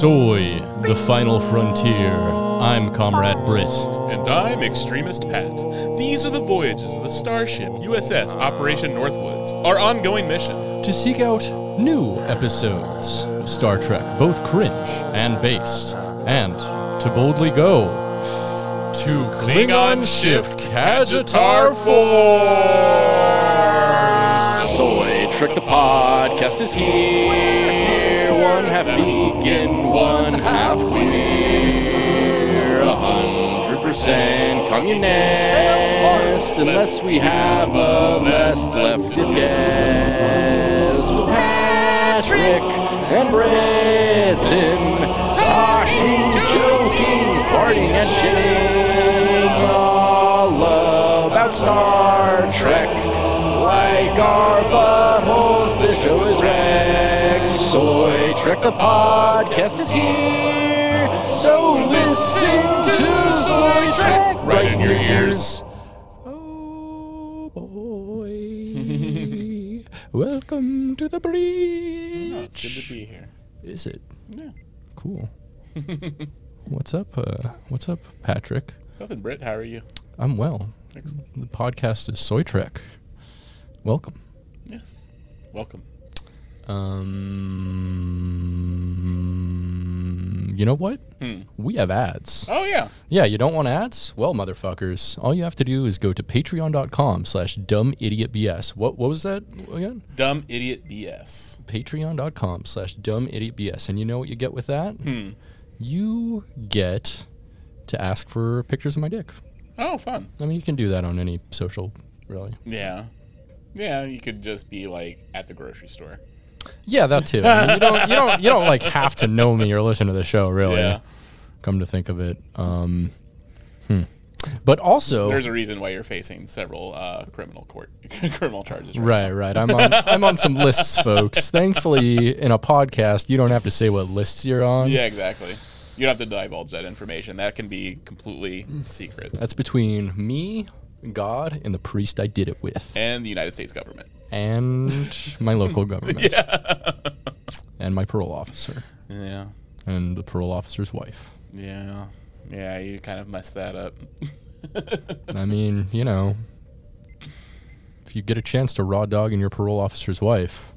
Soy, the final frontier. I'm Comrade Britt. And I'm Extremist Pat. These are the voyages of the starship USS Operation Northwoods, our ongoing mission. To seek out new episodes of Star Trek, both cringe and based, and to boldly go to Klingon Shift Kajatar 4. Soy Trick the Podcast is here. One half vegan, one half queer. A hundred percent communist. Unless we have a less leftist guest. With Patrick and Britton. Talking, joking, farting, and shitting. All about Star Trek. Like our buttholes, this show is Rex. Soy Trek the podcast is here. So listen to Soy Trek right in your ears. Oh boy. Welcome to the breach. Oh, it's good to be here. Is it? Yeah. Cool. what's up? Uh, what's up, Patrick? Nothing, Britt. How are you? I'm well. Excellent. The podcast is Soy Trek. Welcome. Yes. Welcome. Um, you know what? Hmm. We have ads. Oh, yeah. Yeah, you don't want ads? Well, motherfuckers, all you have to do is go to patreon.com slash dumb dumbidiotbs. What, what was that again? Dumb idiot BS. Patreon.com slash dumbidiotbs. And you know what you get with that? Hmm. You get to ask for pictures of my dick. Oh, fun. I mean, you can do that on any social, really. Yeah. Yeah, you could just be like at the grocery store. Yeah, that too. I mean, you don't, you don't, you don't like have to know me or listen to the show, really. Yeah. Come to think of it, um, hmm. But also, There's a reason why you're facing several uh, criminal court criminal charges. right, right. I'm on, I'm on some lists, folks. Thankfully, in a podcast, you don't have to say what lists you're on. Yeah, exactly. You don't have to divulge that information. That can be completely secret. That's between me, God, and the priest I did it with, And the United States government. And my local government, and my parole officer, Yeah. and the parole officer's wife. Yeah. Yeah, you kind of messed that up. I mean, you know, if you get a chance to raw dog in your parole officer's wife,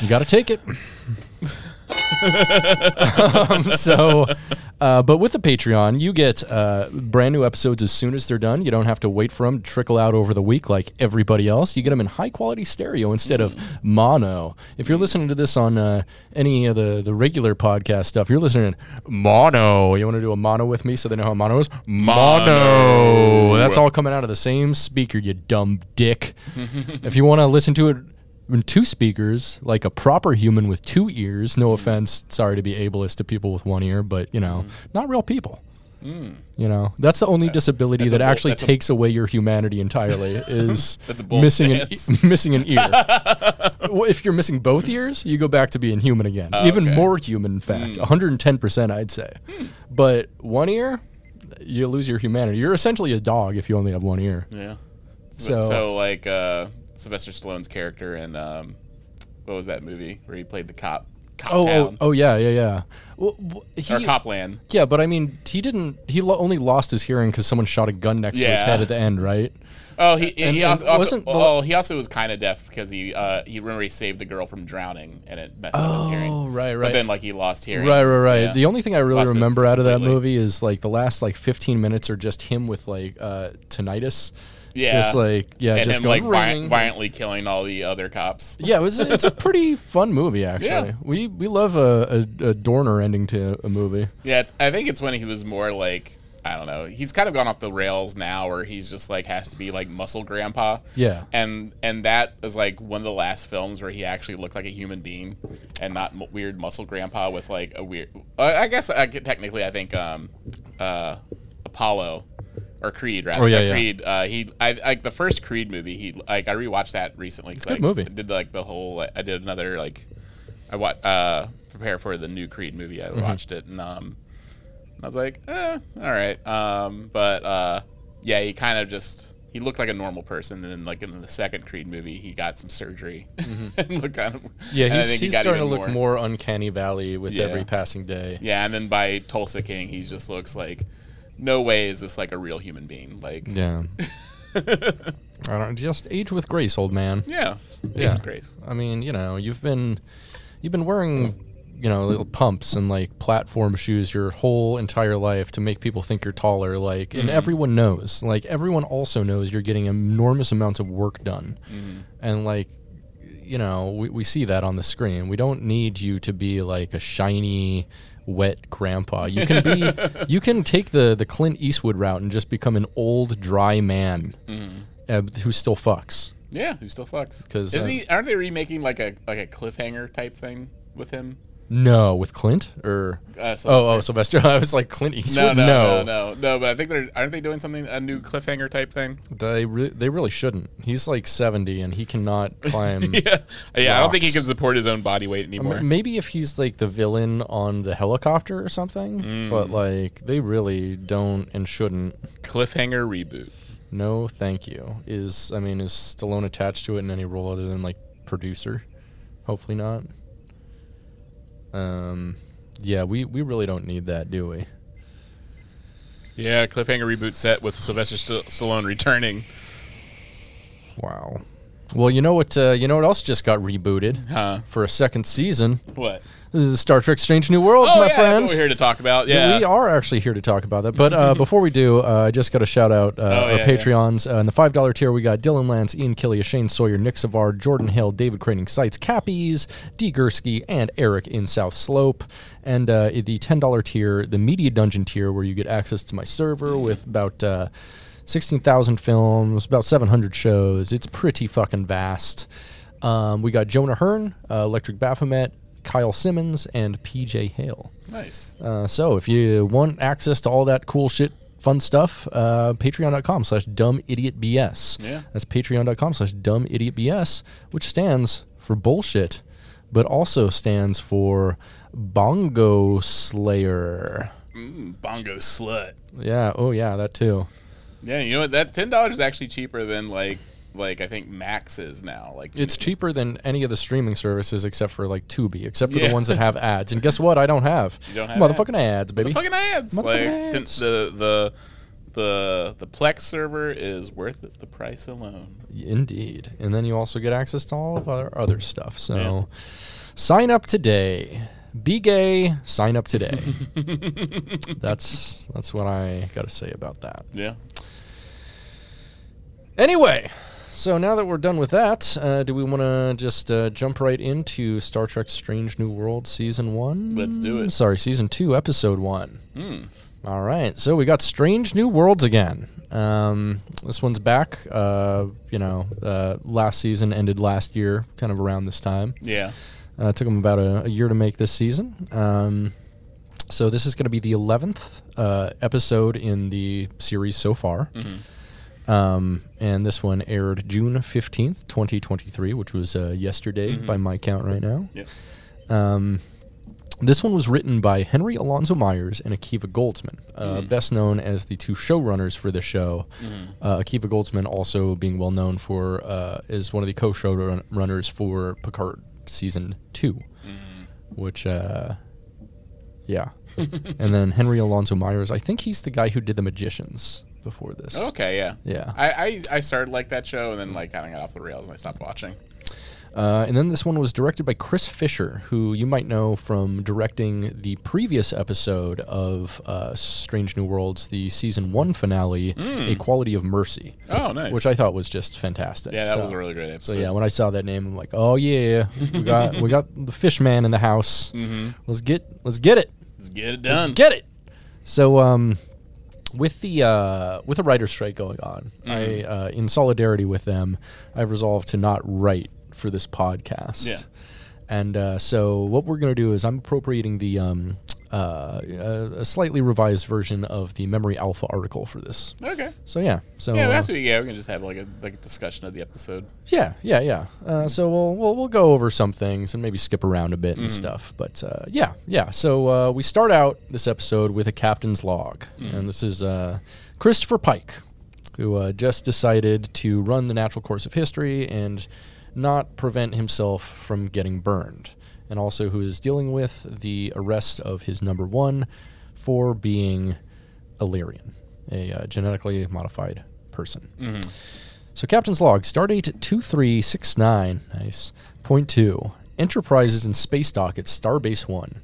you got to take it. um, so, uh, but with the Patreon, you get uh, brand new episodes as soon as they're done. You don't have to wait for them to trickle out over the week like everybody else. You get them in high quality stereo instead of mono. If you're listening to this on uh, any of the, the regular podcast stuff, you're listening mono. You want to do a mono with me so they know how mono is? Mono. That's all coming out of the same speaker, you dumb dick. if you want to listen to it in two speakers, like a proper human with two ears. No offense, sorry to be ableist to people with one ear, but you know, not real people. You know, that's the only disability that actually that's a- takes away your humanity entirely is missing an stance. missing an ear. well, if you're missing both ears, you go back to being human again. Even okay. more human, in fact, 110%, I'd say. But one ear, you lose your humanity. You're essentially a dog if you only have one ear. Yeah. So- So, so like uh, Sylvester Stallone's character in um, what was that movie where he played the cop? Cop Oh, oh, oh, yeah, yeah, yeah. Well, w- or he- Copland. Yeah, but I mean, he didn't. He lo- only lost his hearing because someone shot a gun next to his head at the end, right? Oh, he, And- he also, also wasn't the- oh he also was kind of deaf because he uh, he remember he saved the girl from drowning and it messed up his hearing. Oh, right, right. But then like he lost hearing. Right, right, right. Yeah. The only thing I really Lost remember out of that movie is like the last like 15 minutes are just him with like uh, tinnitus. Yeah, Just like yeah, and just him like vi- ring. violently killing all the other cops. Yeah, it was. It's a pretty fun movie actually. Yeah. We we love a, a, a Dorner ending to a movie. Yeah, it's, I think it's when he was more like I don't know. He's kind of gone off the rails now, where he's just like has to be like muscle grandpa. Yeah. and and that was like one of the last films where he actually looked like a human being and not m- weird muscle grandpa with like a weird. Uh, I guess I could, technically I think um, uh, Apollo or Creed rather. Oh, yeah, yeah. Creed. Uh, he I like the first Creed movie. He like I rewatched that recently. It's a good movie. I did like the whole. I did another like I wa- uh prepare for the new Creed movie. Mm-hmm. I watched it and um I was like, eh, all right. Um, but uh, yeah, he kind of just he looked like a normal person, and then like in the second Creed movie, he got some surgery and looked kind of Mm-hmm. Yeah, I he's, he he's starting to look more uncanny valley with Yeah. every passing day. Yeah, and then by Tulsa King, he just looks like no way is this like a real human being. Like Yeah. I don't just age with grace, old man. yeah, Yeah. Grace. I mean, you know, you've been you've been wearing, you know, little pumps and like platform shoes your whole entire life to make people think you're taller, like and mm-hmm. everyone knows. Like everyone also knows you're getting enormous amounts of work done. Mm-hmm. And like you know, we, we see that on the screen. We don't need you to be like a shiny wet grandpa. You can be you can take the the Clint Eastwood route and just become an old dry man uh, who still fucks. Yeah, who still fucks? 'Cause, isn't uh. Aren't they remaking like a like a cliffhanger type thing with him? No, with Clint or Uh, oh, oh, Sylvester. I was like Clint No, Eastwood. no, no, no, no. But I think they're aren't they doing something a new cliffhanger type thing? They re- they really shouldn't. He's like seventy and he cannot climb. yeah, yeah. I don't think he can support his own body weight anymore. M- Maybe if he's like the villain on the helicopter or something, Mm. but like they really don't and shouldn't. cliffhanger reboot. No, thank you. Is I mean, is Stallone attached to it in any role other than like producer? Hopefully not. Um, yeah, we we really don't need that, do we? Yeah, cliffhanger reboot set with Sylvester St- Stallone returning. Wow. Well, you know what? Uh, you know what else just got rebooted Huh? for a second season? What? This is Star Trek: Strange New Worlds, Oh my yeah, friend. that's what we're here to talk about. Yeah, We are actually here to talk about that. But uh, before we do, uh, I just got to shout out uh, Oh, our yeah, Patreons. Uh, in the $5 tier, we got Dylan Lance, Ian Killia, Shane Sawyer, Nick Savard, Jordan Hill, David Craning Sites, Cappies, D. Gursky, and Eric in South Slope. And uh, the $10 tier, the Media Dungeon tier, where you get access to my server Mm-hmm. with about uh, 16,000 films, about 700 shows. It's pretty fucking vast. Um, we got Jonah Hearn, uh, Electric Baphomet, Kyle Simmons, and PJ Hale. nice. Uh, so if you want access to all that cool shit, fun stuff, uh, patreon.com slash dumbidiotbs. Yeah. That's patreon.com slash dumb idiot BS, which stands for bullshit, but also stands for Bongo Slayer. Mm, bongo slut. Yeah, oh yeah, that too. Yeah, you know what? That ten dollars is actually cheaper than like like I think Max is now. Like It's cheaper than any of the streaming services except for like Tubi, except for Yeah. the ones that have ads. And guess what? I don't have. You don't have motherfucking ads. ads, baby. the fucking ads. Motherfucking like ads. The, the the the Plex server is worth it, the price alone. Indeed. And then you also get access to all of our other stuff. So Yeah. sign up today. Be gay, sign up today. that's that's what I got to say about that. Yeah. Anyway, so now that we're done with that, uh, do we want to just uh, jump right into Star Trek Strange New World season 1? Let's do it. Sorry, season 2, episode 1. Hmm. All right, so we got Strange New Worlds again. Um, this one's back. Uh, you know, uh, last season ended last year, kind of around this time. Yeah. Uh, it took them about a, a year to make this season. Um, so this is going to be the eleventh uh, episode in the series so far. Um, and this one aired June fifteenth, twenty twenty three, which was uh, yesterday by my count right now. Yep. Um, this one was written by Henry Alonso Myers and Akiva Goldsman, uh, Mm. best known as the two showrunners for the show. Mm-hmm. Uh, Akiva Goldsman also being well known for uh, is one of the co-showrunners for Picard season 2 Mm-hmm. which uh, yeah. and then Henry Alonso Myers, I think he's the guy who did The Magicians before this. Okay. Yeah. Yeah. I, I I started like that show and then like kind of got off the rails and I stopped watching. Uh, and then this one was directed by Chris Fisher, who you might know from directing the previous episode of uh, Strange New Worlds, the season one finale, A Quality of Mercy, Oh, nice. which I thought was just fantastic. yeah, that So- was a really great episode. So yeah, when I saw that name, I'm like, oh yeah, we got we got the fish man in the house. Let's get let's get it. Let's get it Let's done. get it. So um, with the uh, with a writer strike going on, I uh, in solidarity with them, I've resolved to not write for this podcast. Yeah. And uh, so what we're going to do is I'm appropriating the um, uh, a, a slightly revised version of the Memory Alpha article for this. okay. So yeah, so Yeah, uh, that's what, yeah. We can just have like a like a discussion of the episode. yeah, yeah, yeah. Uh, so we'll, we'll we'll go over some things and maybe skip around a Mm-hmm. bit and stuff. But uh, yeah, yeah. So uh, we start out this episode with a captain's log, Mm. and this is uh, Christopher Pike, who uh, just decided to run the natural course of history and not prevent himself from getting burned, and also who is dealing with the arrest of his number one for being Illyrian, a uh, genetically modified person. So, Captain's Log, Stardate 2369, nice. Point two Enterprise is in space dock at Starbase 1.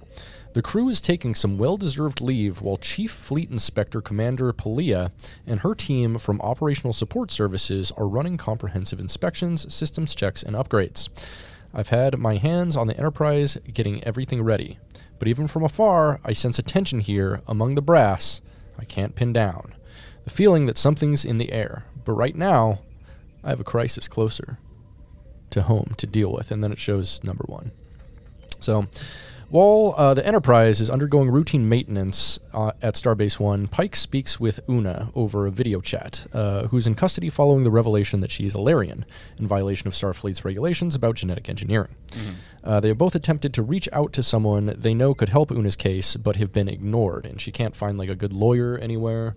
The crew is taking some well deserved leave while Chief Fleet Inspector Commander Pelia and her team from Operational Support Services are running comprehensive inspections, systems checks, and upgrades. I've had my hands on the Enterprise getting everything ready, but even from afar, I sense a tension here among the brass I can't pin down. The feeling that something's in the air, but right now, I have a crisis closer to home to deal with, and then it shows number one. So, while uh, the Enterprise is undergoing routine maintenance uh, at Starbase One, Pike speaks with Una over a video chat, uh, who's in custody following the revelation that she's Illyrian, in violation of Starfleet's regulations about genetic engineering. Uh, they have both attempted to reach out to someone they know could help Una's case, but have been ignored, and she can't find like a good lawyer anywhere.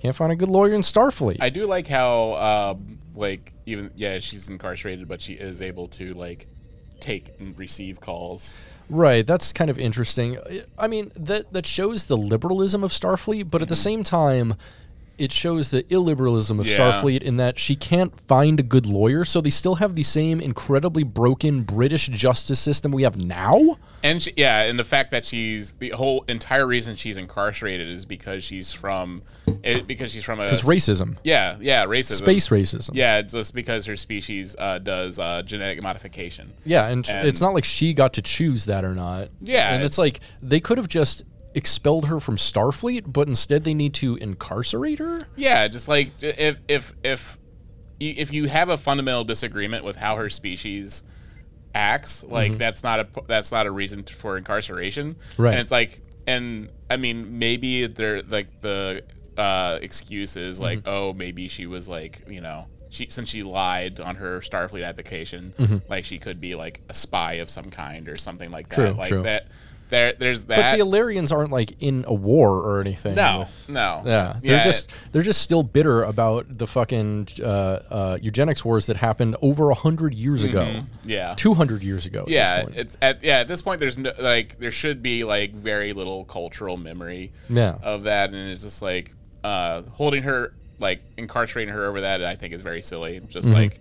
Can't find a good lawyer in Starfleet. I do like how, um, like, even yeah, she's incarcerated, but she is able to like take and receive calls. Right, that's kind of interesting. I mean, that that shows the liberalism of Starfleet, but at the mm-hmm. same time, it shows the illiberalism of Yeah. Starfleet in that she can't find a good lawyer, so they still have the same incredibly broken British justice system we have now. And she, yeah, and the fact that she's the whole entire reason she's incarcerated is because she's from it, because she's from a It's racism, Yeah, yeah, racism. space racism. Yeah, it's just because her species uh, does uh, genetic modification. Yeah, and, And- it's not like she got to choose that or not. Yeah, and it's, it's- like they could have just expelled her from Starfleet, but instead they need to incarcerate her. Yeah, just like if if if you, if you have a fundamental disagreement with how her species acts, like Mm-hmm. that's not a that's not a reason for incarceration. Right. And it's like, and I mean, maybe they're like the uh, excuse is like, Mm-hmm. oh, maybe she was like, you know. She, since she lied on her Starfleet application, like she could be like a spy of some kind or something like that. Mm-hmm. True, like true. that. There, there's But the Illyrians aren't like in a war or anything. no, with- no. Yeah, they're just they're just still bitter about the fucking uh, uh, eugenics wars that happened over a hundred years ago, yeah. two hundred years ago. at yeah this point. it's at yeah at this point there's no like there should be like very little cultural memory Yeah. of that and it's just like uh holding her like incarcerating her over that i think is very silly just Mm-hmm. like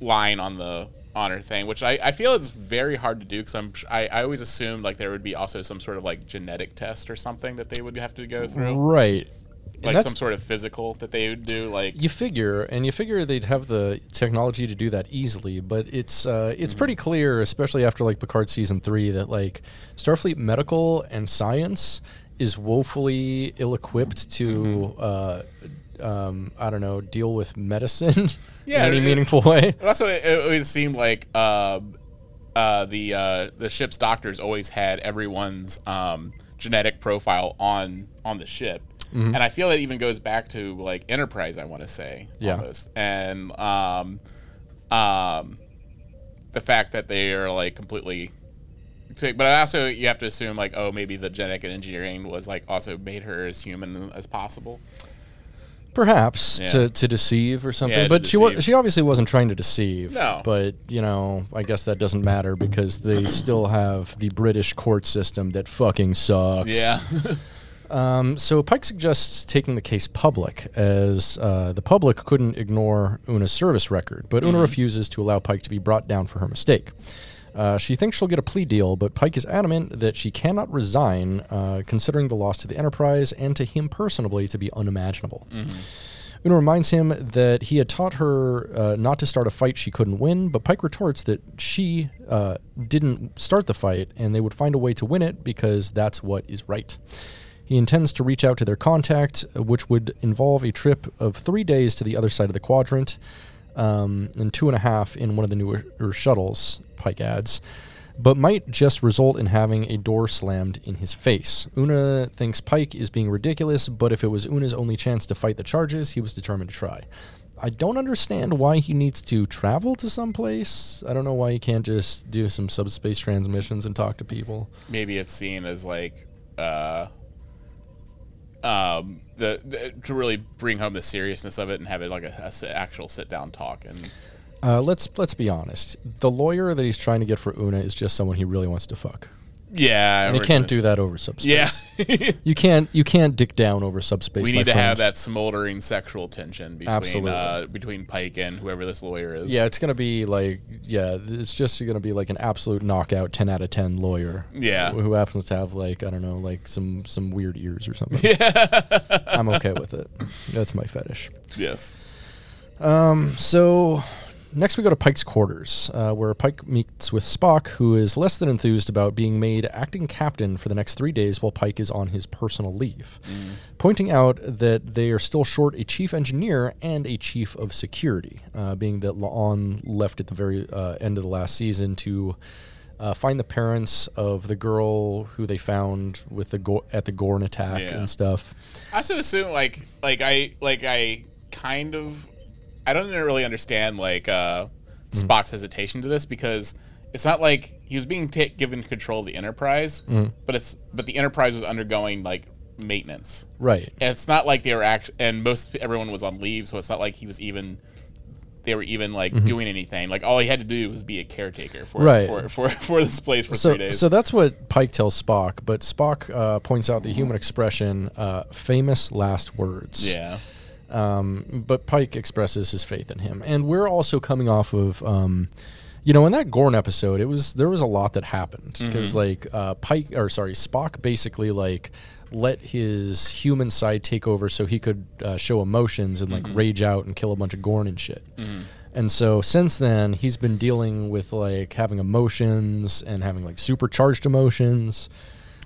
lying on the honor thing which i i feel it's very hard to do because i'm I, I always assumed like there would be also some sort of like genetic test or something that they would have to go through right. Like some sort of physical that they would do like You figure, and you figure they'd have the technology to do that easily, but it's uh, it's Mm-hmm. pretty clear, especially after like Picard season three, that like Starfleet medical and science is woefully ill-equipped to, Mm-hmm. uh, um, I don't know, deal with medicine Yeah, in any it- meaningful way. But also, it, it always seemed like uh, uh, the uh, the ship's doctors always had everyone's um, genetic profile on on the ship, Mm-hmm. and I feel it even goes back to like Enterprise. I want to say, Yeah. almost. and um, um, the fact that they are like completely. But I also, you have to assume like, oh, maybe the genetic engineering was like also made her as human as possible. Perhaps Yeah. to, to deceive or something, Yeah, but she wa- she obviously wasn't trying to deceive. No. but you know, I guess that doesn't matter because they still have the British court system that fucking sucks. Yeah. Um, so Pike suggests taking the case public, as uh, the public couldn't ignore Una's service record, but Una refuses to allow Pike to be brought down for her mistake. Uh, she thinks she'll get a plea deal, but Pike is adamant that she cannot resign, uh, considering the loss to the Enterprise and to him personally to be unimaginable. Una reminds him that he had taught her uh, not to start a fight she couldn't win, but Pike retorts that she uh, didn't start the fight and they would find a way to win it because that's what is right. He intends to reach out to their contact, uh, which would involve a trip of three days to the other side of the quadrant um, and two and a half in one of the newer er, shuttles, Pike adds, but might just result in having a door slammed in his face. Una thinks Pike is being ridiculous, but if it was Una's only chance to fight the charges, he was determined to try. I don't understand why he needs to travel to some place. I don't know why he can't just do some subspace transmissions and talk to people. maybe it's seen as like uh um, the, the to really bring home the seriousness of it and have it like a, a actual sit down talk. And Uh, let's let's be honest. The lawyer that he's trying to get for Una is just someone he really wants to fuck, yeah, and he can't do that over subspace. Yeah, you can't you can't dick down over subspace. we need to friend. have that smoldering sexual tension between uh, between Pike and whoever this lawyer is. Yeah, it's gonna be like yeah, it's just gonna be like an absolute knockout, ten out of ten lawyer. Yeah. who, who happens to have like I don't know, like some some weird ears or something. Yeah, I'm okay with it. That's my fetish. Yes. Um. So next we go to Pike's quarters, uh, where Pike meets with Spock, who is less than enthused about being made acting captain for the next three days while Pike is on his personal leave, pointing out that they are still short a chief engineer and a chief of security, uh, being that La'an left at the very uh, end of the last season to. Uh, find the parents of the girl who they found with the Go- at the Gorn attack Yeah. and stuff. I should assume like like I like I kind of I don't really understand like uh, Spock's hesitation to this because it's not like he was being ta given control of the Enterprise, but it's but the Enterprise was undergoing like maintenance. Right. And it's not like they were actually, and most everyone was on leave, so it's not like he was even. They were even like doing anything. Like all he had to do was be a caretaker for Right. for, for, for this place for so, three days. So that's what Pike tells Spock, but Spock uh, points out the human expression, uh, famous last words. yeah, Um, but Pike expresses his faith in him. And we're also coming off of, um, you know, in that Gorn episode, it was there was a lot that happened because like uh, Pike or sorry Spock basically like let his human side take over so he could uh, show emotions and like rage out and kill a bunch of Gorn and shit. And so since then, he's been dealing with like having emotions and having like supercharged emotions.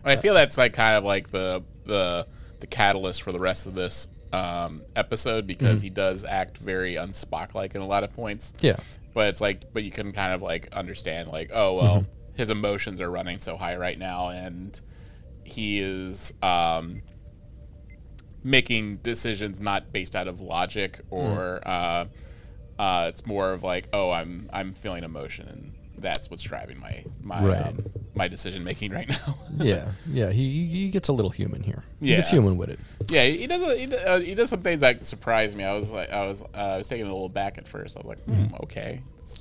I feel that's like kind of like the the the catalyst for the rest of this um, episode because he does act very unspock like in a lot of points. Yeah. But it's like, but you can kind of like understand like, oh well, his emotions are running so high right now, and he is um, making decisions not based out of logic or uh, uh, it's more of like, oh, I'm I'm feeling emotion, and that's what's driving my my Right. um, my decision making right now. Yeah, yeah, he he gets a little human here. He gets human with it. Yeah, he does. A, he, do- uh, he does some things that surprised me. I was like, I was, uh, I was taking it a little back at first. I was like, hmm, okay. It's-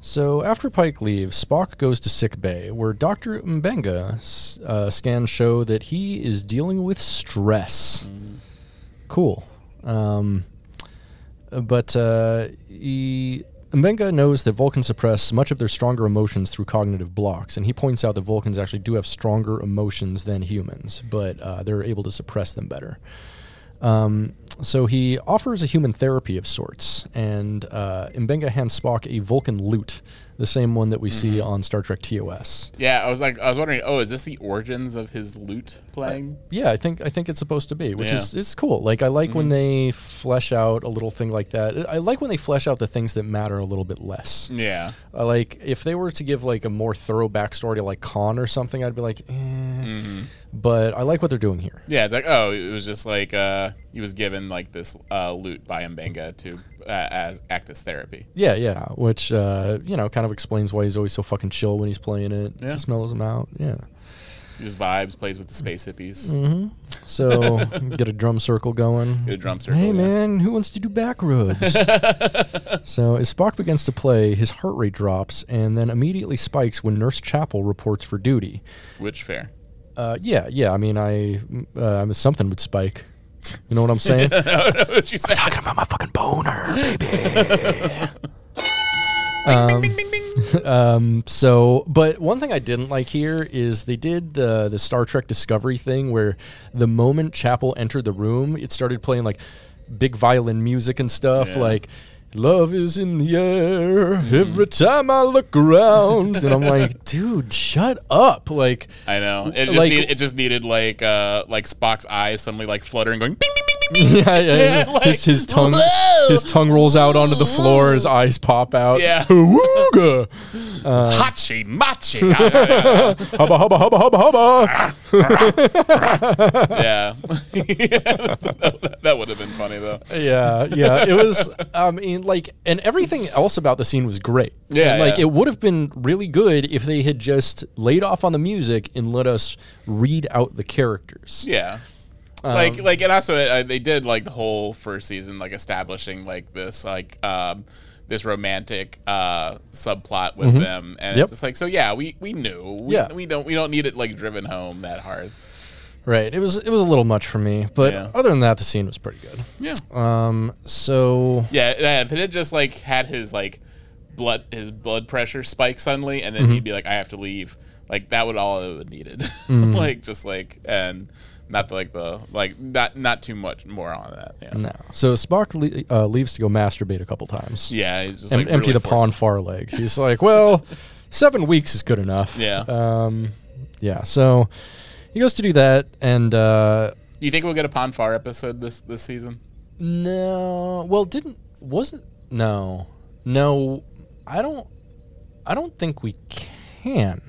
So after Pike leaves, Spock goes to sick bay, where Doctor Mbenga uh, scans show that he is dealing with stress. Cool. Um, but uh, he, Mbenga knows that Vulcans suppress much of their stronger emotions through cognitive blocks, and he points out that Vulcans actually do have stronger emotions than humans, but uh, they're able to suppress them better. Um, so he offers a human therapy of sorts, and uh, Mbenga hands Spock a Vulcan lute, the same one that we see on Star Trek TOS. yeah, I was like, I was wondering, oh, is this the origins of his lute playing? Yeah, I think I think it's supposed to be, which Yeah. is it's cool. Like I like when they flesh out a little thing like that. I like when they flesh out the things that matter a little bit less. Yeah, Uh, like if they were to give like a more thorough backstory to like Khan or something, I'd be like, eh. But I like what they're doing here. yeah. It's like, oh, it was just like uh, he was given like this uh, lute by Mbenga to uh, as act as therapy. Yeah, yeah. Which uh, you know kind of explains why he's always so fucking chill when he's playing it. Yeah. Just mellows him out. Yeah. He just vibes, plays with the space hippies. So get a drum circle going. Get a drum circle. Hey yeah. man, who wants to do back rubs? so as Spock begins to play, his heart rate drops and then immediately spikes when Nurse Chapel reports for duty. Which fair? Uh, yeah, yeah. I mean, I uh, something would spike. You know what I'm saying? what you said? Talking about my fucking boner, baby. um, um, so, but one thing I didn't like here is they did the the Star Trek Discovery thing where the moment Chapel entered the room, it started playing like big violin music and stuff, Yeah. like. Love is in the air every time I look around, and I'm like, dude, shut up! Like, I know. It just Like- need, it just needed like uh like Spock's eyes suddenly like fluttering, going bing yeah, yeah, yeah. like, his, his tongue, whoa! his tongue rolls out onto the floor. His eyes pop out. Yeah. Wooga. Um, Hachi machi. yeah. hubba hubba hubba hubba hubba. yeah. that would have been funny though. yeah, yeah. It was. I mean, like, and everything else about the scene was great. Yeah, And, like yeah. it would have been really good if they had just laid off on the music and let us read out the characters. Yeah. Like like and also uh, they did like the whole first season like establishing like this like um this romantic uh subplot with them and Mm-hmm. Yep. it's just like so yeah we we knew we, Yeah. we don't we don't need it like driven home that hard Right. It was it was a little much for me, but Yeah. other than that, the scene was pretty good. yeah Um. So yeah yeah, if it had just like had his like blood his blood pressure spike suddenly and then Mm-hmm. he'd be like I have to leave like that would all it would needed Mm-hmm. like just like and not like the like not not too much more on that yeah no. So Spock le- uh, leaves to go masturbate a couple times. yeah he's just Em- like empty really the pon farr leg. He's like, well, seven weeks is good enough. Yeah. Um. Yeah. So he goes to do that, and uh, You think we'll get a pawn pon farr episode this this season? no. Well, didn't wasn't no no. I don't. I don't think we can.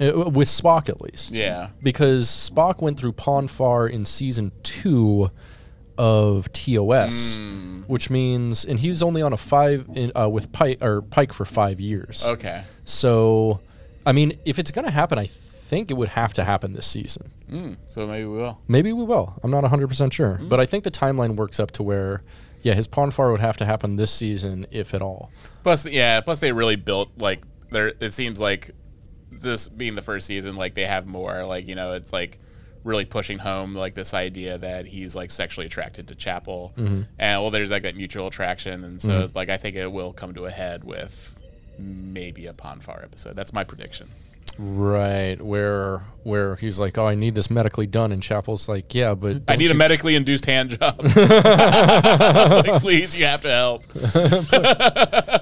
Uh, with Spock, at least. Yeah. because Spock went through pon farr in season two of TOS, Hmm. which means, and he was only on a five in, uh, with Pike or Pike for five years. Okay. So, I mean, if it's gonna happen, I think it would have to happen this season. Mm, so maybe we will. Maybe we will. I'm not 100 percent sure, Hmm. but I think the timeline works up to where, yeah, his pon farr would have to happen this season, if at all. Plus, yeah. Plus, they really built like there. It seems like this being the first season, like they have more. Like you know, it's like really pushing home like this idea that he's like sexually attracted to Chapel, Mm-hmm. and well, there's like that mutual attraction, and so like I think it will come to a head with maybe a pon farr episode. That's my prediction. Right, where where he's like, "Oh, I need this medically done," and Chapel's like, "Yeah, but I need a medically induced hand job. like, please, you have to help.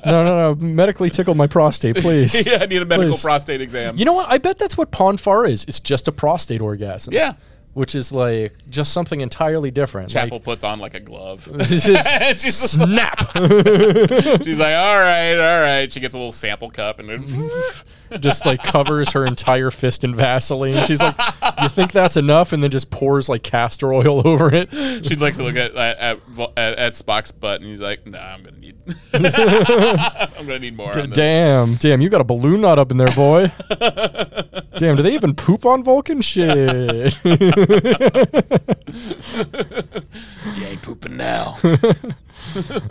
no, no, no, medically tickle my prostate, please." yeah, I need a medical Please. prostate exam. You know what? I bet that's what pon farr is. It's just a prostate orgasm. yeah. Which is like just something entirely different. Chapel Like, puts on like a glove. it's just And she's, snap. like, she's like, all right, all right. She gets a little sample cup and then just like covers her entire fist in Vaseline. She's like, "You think that's enough?" And then just pours like castor oil over it. she likes to look at at, at at at Spock's butt and he's like, nah, I'm gonna need, I'm gonna need more. this. Damn, damn, you got a balloon knot up in there, boy. damn, do they even poop on Vulcan? Shit. You ain't pooping now.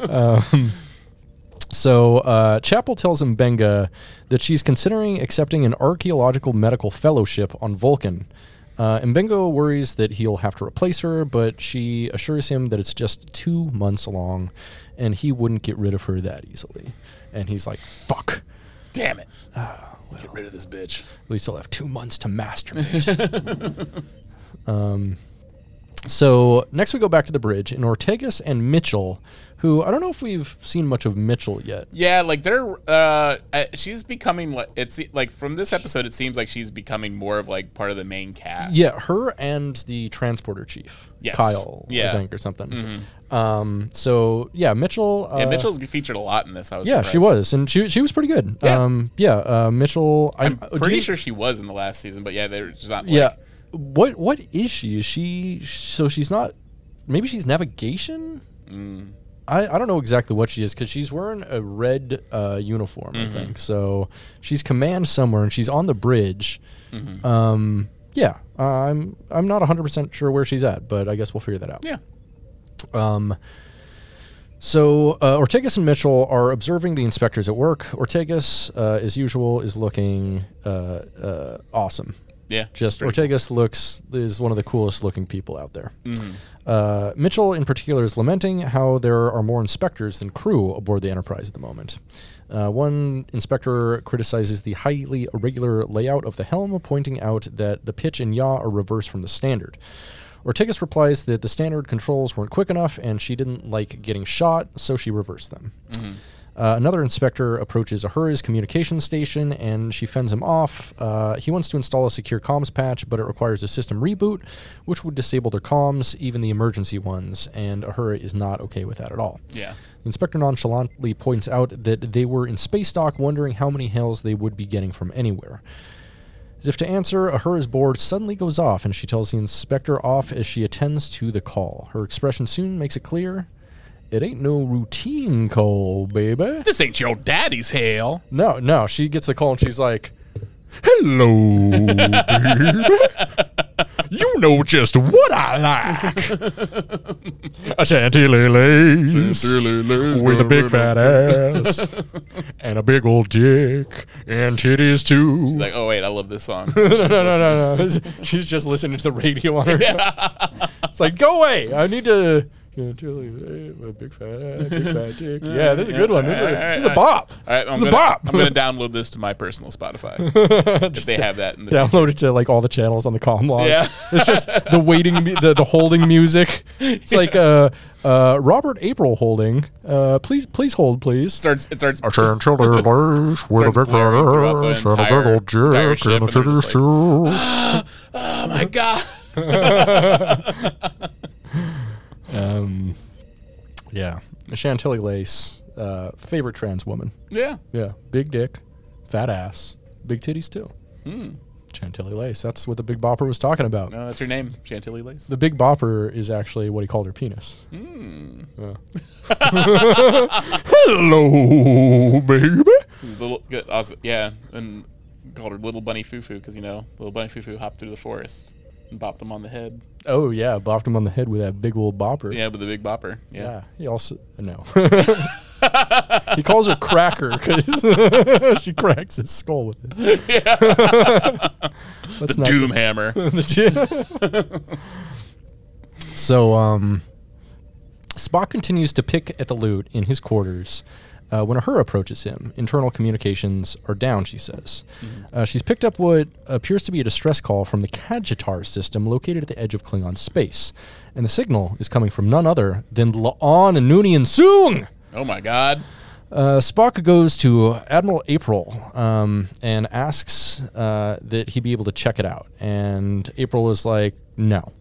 Um, So uh, Chapel tells Mbenga that she's considering accepting an archaeological medical fellowship on Vulcan. Uh, Mbenga worries that he'll have to replace her, but she assures him that it's just two months long, and he wouldn't get rid of her that easily. And he's like, "Fuck." Damn it. Get rid of this bitch. At least I'll have two months to masturbate. um, so next we go back to the bridge, and Ortegas and Mitchell, who I don't know if we've seen much of Mitchell yet. Yeah, like they're uh, uh, she's becoming like it's like from this episode, it seems like she's becoming more of like part of the main cast. Yeah, her and the transporter chief, Yes. Kyle, Yeah. Mm-hmm. I think, or something. Um, so yeah, Mitchell. Uh, Yeah, Mitchell's featured a lot in this. I was Yeah, she was, and she she was pretty good. Yeah. Um, yeah, uh, Mitchell. I- I'm uh, pretty you- sure she was in the last season, but yeah, they're not. Like, Yeah. What what is she? Is she so she's not? Maybe she's navigation. Mm. I, I don't know exactly what she is because she's wearing a red uh, uniform, Mm-hmm. I think. So she's command somewhere, and she's on the bridge. Mm-hmm. Um, yeah, uh, I'm I'm not 100 percent sure where she's at, but I guess we'll figure that out. Yeah. Um, so uh, Ortegas and Mitchell are observing the inspectors at work. Ortegas, uh, as usual, is looking uh, uh, awesome. Yeah. Just. Ortegas looks is one of the coolest looking people out there. Mm-hmm. Uh, Mitchell, in particular, is lamenting how there are more inspectors than crew aboard the Enterprise at the moment. Uh, one inspector criticizes the highly irregular layout of the helm, pointing out that the pitch and yaw are reversed from the standard. Ortegas replies that the standard controls weren't quick enough and she didn't like getting shot, so she reversed them. Uh, another inspector approaches Uhura's communication station and she fends him off. Uh, he wants to install a secure comms patch, but it requires a system reboot, which would disable their comms, even the emergency ones, and Uhura is not okay with that at all. Yeah. The inspector nonchalantly points out that they were in space dock wondering how many hails they would be getting from anywhere. As if to answer, Uhura's board suddenly goes off and she tells the inspector off as she attends to the call. Her expression soon makes it clear it ain't no routine call, baby. This ain't your daddy's hail. No, no. She gets the call and she's like, "Hello, baby. You know just what I like. a chantilly lace with a big fat ass and a big old dick and titties too. She's like, oh wait, I love this song. no, no, no, no, no. She's just listening to the radio on her. It's like, go away. I need to. Chantilly lace with a big fat big fat dick. Yeah, this is a good one. This is a, this is a bop. All right, I'm It's a gonna, bop. I'm gonna download this to my personal Spotify if they have that. In the download it to like all the channels on the com log. Yeah. it's just the waiting, mu- the the holding music. It's like uh, uh, Robert April holding. Uh, please, please hold, please. starts it starts chantilly lace with a Starts big blaring throughout the ass and a big entire- old entire dick ship, and a they're titties just too. oh my god. Um, yeah, Chantilly lace. Uh, favorite trans woman. Yeah. Yeah, big dick, fat ass, big titties too. Hmm. Chantilly lace. That's what the Big Bopper was talking about. No, that's her name, Chantilly Lace. The Big Bopper is actually what he called her penis. Hmm. Yeah. Hello, baby. Little, good, also, yeah, and called her Little Bunny Fufu because you know, Little Bunny Fufu hopped through the forest and bopped him on the head. Oh yeah, bopped him on the head with that big old bopper. Yeah, with the big bopper. Yeah. Yeah. He also no. he calls her cracker because she cracks his skull with it. That's The Doom Hammer. so um, Spock continues to pick at the lute in his quarters. Uh, when Uhura approaches him, internal communications are down, she says. Uh, she's picked up what appears to be a distress call from the Kajitar system located at the edge of Klingon space. And the signal is coming from none other than La'an and Noonien Soong! oh my god. Uh, Spock goes to Admiral April um, and asks uh, that he be able to check it out. And April is like, no.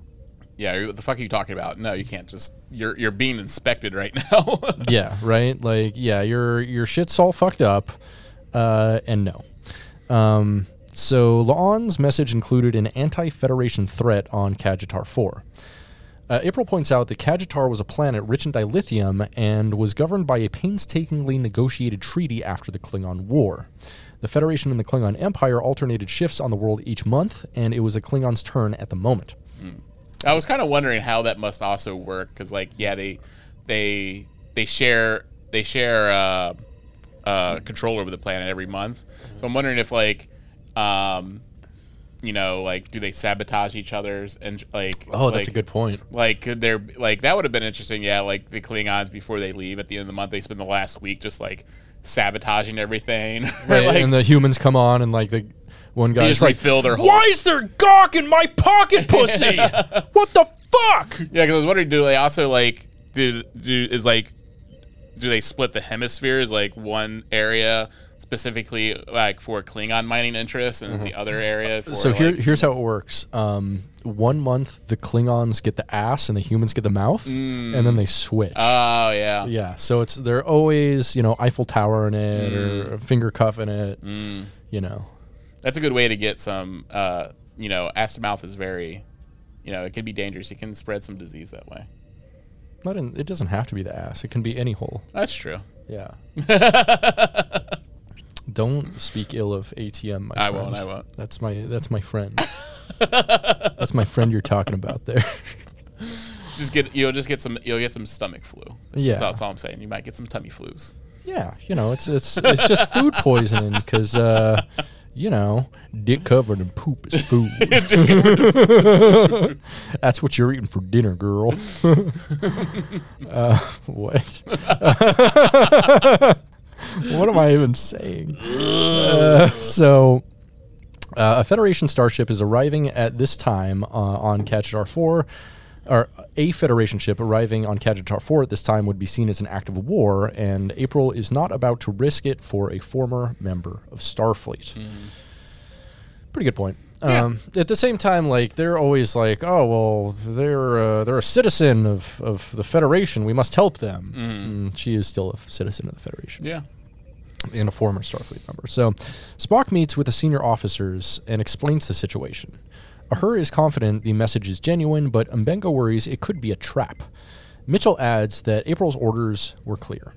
Yeah, what the fuck are you talking about? No, you can't just. You're you're being inspected right now. yeah, right. Like, yeah, your your shit's all fucked up, uh, and no. Um, so La'an's message included an anti-Federation threat on Kajitar Four. Uh, April points out that Kajitar was a planet rich in dilithium and was governed by a painstakingly negotiated treaty after the Klingon War. The Federation and the Klingon Empire alternated shifts on the world each month, and it was the Klingons' turn at the moment. I was kind of wondering how that must also work because, like, yeah, they they they share they share uh, uh, control over the planet every month. So I'm wondering if, like, um, you know, like, do they sabotage each other's and like? Oh, that's a good point. Like, could there like that would have been interesting? Yeah, like the Klingons before they leave at the end of the month, they spend the last week just like sabotaging everything. Right, like, and the humans come on, and like the one guy's just like, refill their whole. "Why is there gawk in my pocket, pussy? what the fuck?" Yeah, because I was wondering, do they also like do do is like do they split the hemispheres like one area specifically like for Klingon mining interests and the other area for Mm-hmm. So here, like, here's how it works. Um, one month the Klingons get the ass and the humans get the mouth, and then they switch. oh yeah. yeah, so it's they're always you know Eiffel Tower in it Mm. or finger cuff in it. You know, that's a good way to get some. Uh, you know, ass to mouth is very, you know, it can be dangerous. You can spread some disease that way. not in, it doesn't have to be the ass. It can be any hole. That's true. Yeah. Don't speak ill of ATM. My I friend. won't. I won't. That's my that's my friend. that's my friend you're talking about there. Just get you'll just get some you'll get some stomach flu. That's, Yeah. that's all I'm saying. You might get some tummy flus. yeah, you know, it's it's it's just food poisoning because uh, you know, dick covered in poop is food. That's what you're eating for dinner, girl. uh, what? what am I even saying? Uh, so, uh, a Federation starship is arriving at this time uh, on Kajitar 4. Or a Federation ship arriving on Kajitar 4 at this time would be seen as an act of war, and April is not about to risk it for a former member of Starfleet. Pretty good point. Yeah. Um, at the same time, like they're always like, "Oh well, they're uh, they're a citizen of, of the Federation. We must help them." Mm, she is still a citizen of the Federation Yeah. and a former Starfleet member. So Spock meets with the senior officers and explains the situation. Uhura is confident the message is genuine, but Mbenga worries it could be a trap. Mitchell adds that April's orders were clear.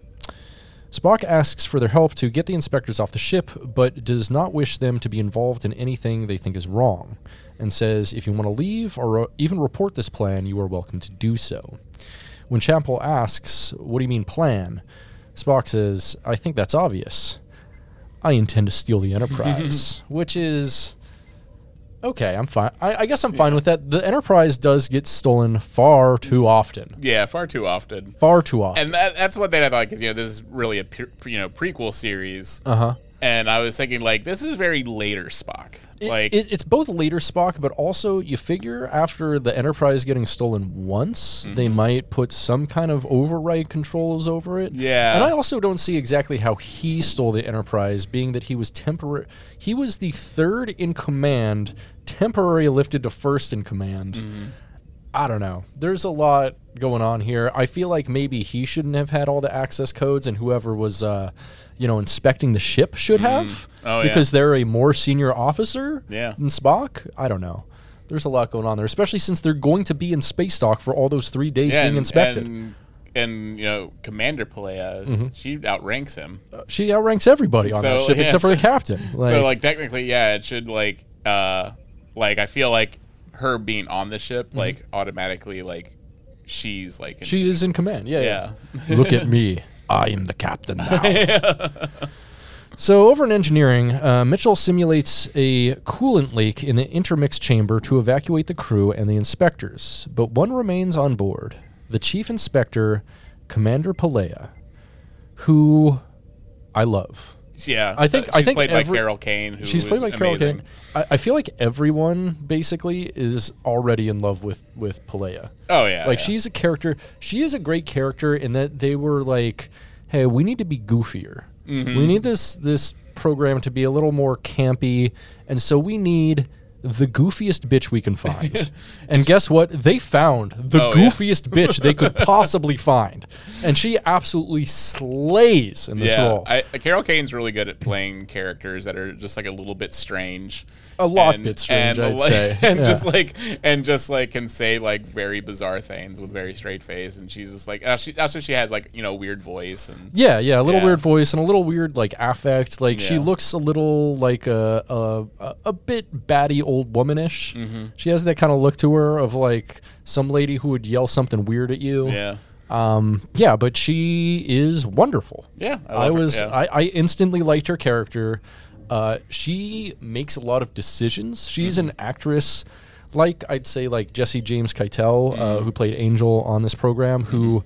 Spock asks for their help to get the inspectors off the ship, but does not wish them to be involved in anything they think is wrong, and says if you want to leave or uh, even report this plan, you are welcome to do so. When Chapel asks, What do you mean plan? Spock says, I think that's obvious. I intend to steal the Enterprise, which is okay. I'm fine. I, I guess I'm fine with that. The Enterprise does get stolen far too often. Yeah, far too often. Far too often. And that, that's thing I thought because you know this is really a pre- you know prequel series, Uh huh. And I was thinking like this is very later Spock. like it, it's both later Spock, but also you figure after the Enterprise getting stolen once, they Mm-hmm. might put some kind of override controls over it. Yeah. and I also don't see exactly how he stole the Enterprise, being that he was temporary. He was the third in command, temporarily lifted to first in command. Mm-hmm. I don't know. There's a lot going on here. I feel like maybe he shouldn't have had all the access codes, and whoever was, uh, you know, inspecting the ship should have, Oh, yeah. because they're a more senior officer Yeah. than Spock. I don't know. There's a lot going on there, especially since they're going to be in space dock for all those three days yeah, being and, inspected. and and you know Commander Pelia, Mm-hmm. she outranks him. she outranks everybody on that ship yeah, except for the captain. Like, so like technically, yeah, it should like uh like I feel like her being on the ship Mm-hmm. like automatically like she's like in- she is in command. Yeah, yeah. Look at me. I am the captain now. so, over in engineering, uh, Mitchell simulates a coolant leak in the intermix chamber to evacuate the crew and the inspectors, but one remains on board the chief inspector, Commander Pelia, who I love. Yeah, I think- uh, I she's think played every- by Carol Kane. Who She's played by Carol amazing. Kane. I, I feel like everyone basically is already in love with with Pelia. Oh yeah, like yeah. she's a character. She is a great character in that they were like, "Hey, we need to be goofier. Mm-hmm. We need this this program to be a little more campy, and so we need." The goofiest bitch we can find. and guess what? They found the Oh, yeah. goofiest bitch they could possibly find. And she absolutely slays in this yeah. role. I, Carol Kane's really good at playing characters that are just like a little bit strange. A lot bit strange, I'd like, say. and Yeah. just like and just like can say like very bizarre things with very straight face, and she's just like uh, she, also she has like you know weird voice and Yeah, yeah, a little Yeah. weird voice and a little weird like affect. Like she looks a little like a a, a, bit batty old womanish. Mm-hmm. She has that kind of look to her of like some lady who would yell something weird at you. yeah. Um, yeah, but she is wonderful. Yeah, I I, was yeah. I, I instantly liked her character. Uh, she makes a lot of decisions. She's Mm-hmm. an actress, like I'd say, like Jesse James Keitel, uh, Mm-hmm. who played Angel on this program, who.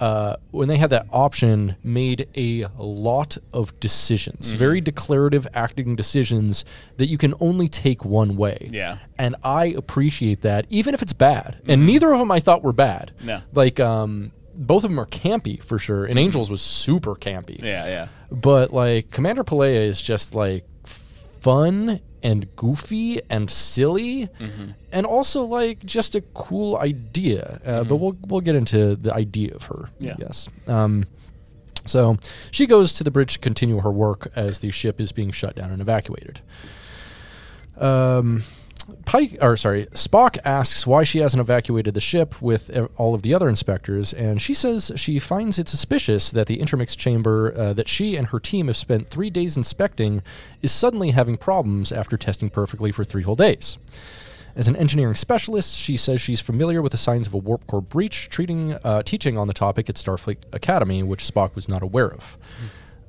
Uh, when they had that option, made a lot of decisions, Mm-hmm. very declarative acting decisions that you can only take one way. Yeah. and I appreciate that, even if it's bad. And neither of them I thought were bad. Mm-hmm. No. like um, both of them are campy for sure. And Angels was super campy. Yeah, yeah. But like Commander Pelia is just like fun and goofy and silly, and also like just a cool idea. Uh, But we'll we'll get into the idea of her. Yeah. Yes. Um, so she goes to the bridge to continue her work as the ship is being shut down and evacuated. Um, Pike, or sorry, Spock asks why she hasn't evacuated the ship with all of the other inspectors, and she says she finds it suspicious that the intermix chamber uh, that she and her team have spent three days inspecting is suddenly having problems after testing perfectly for three whole days. As an engineering specialist, she says she's familiar with the signs of a warp core breach, treating, uh, teaching on the topic at Starfleet Academy, which Spock was not aware of.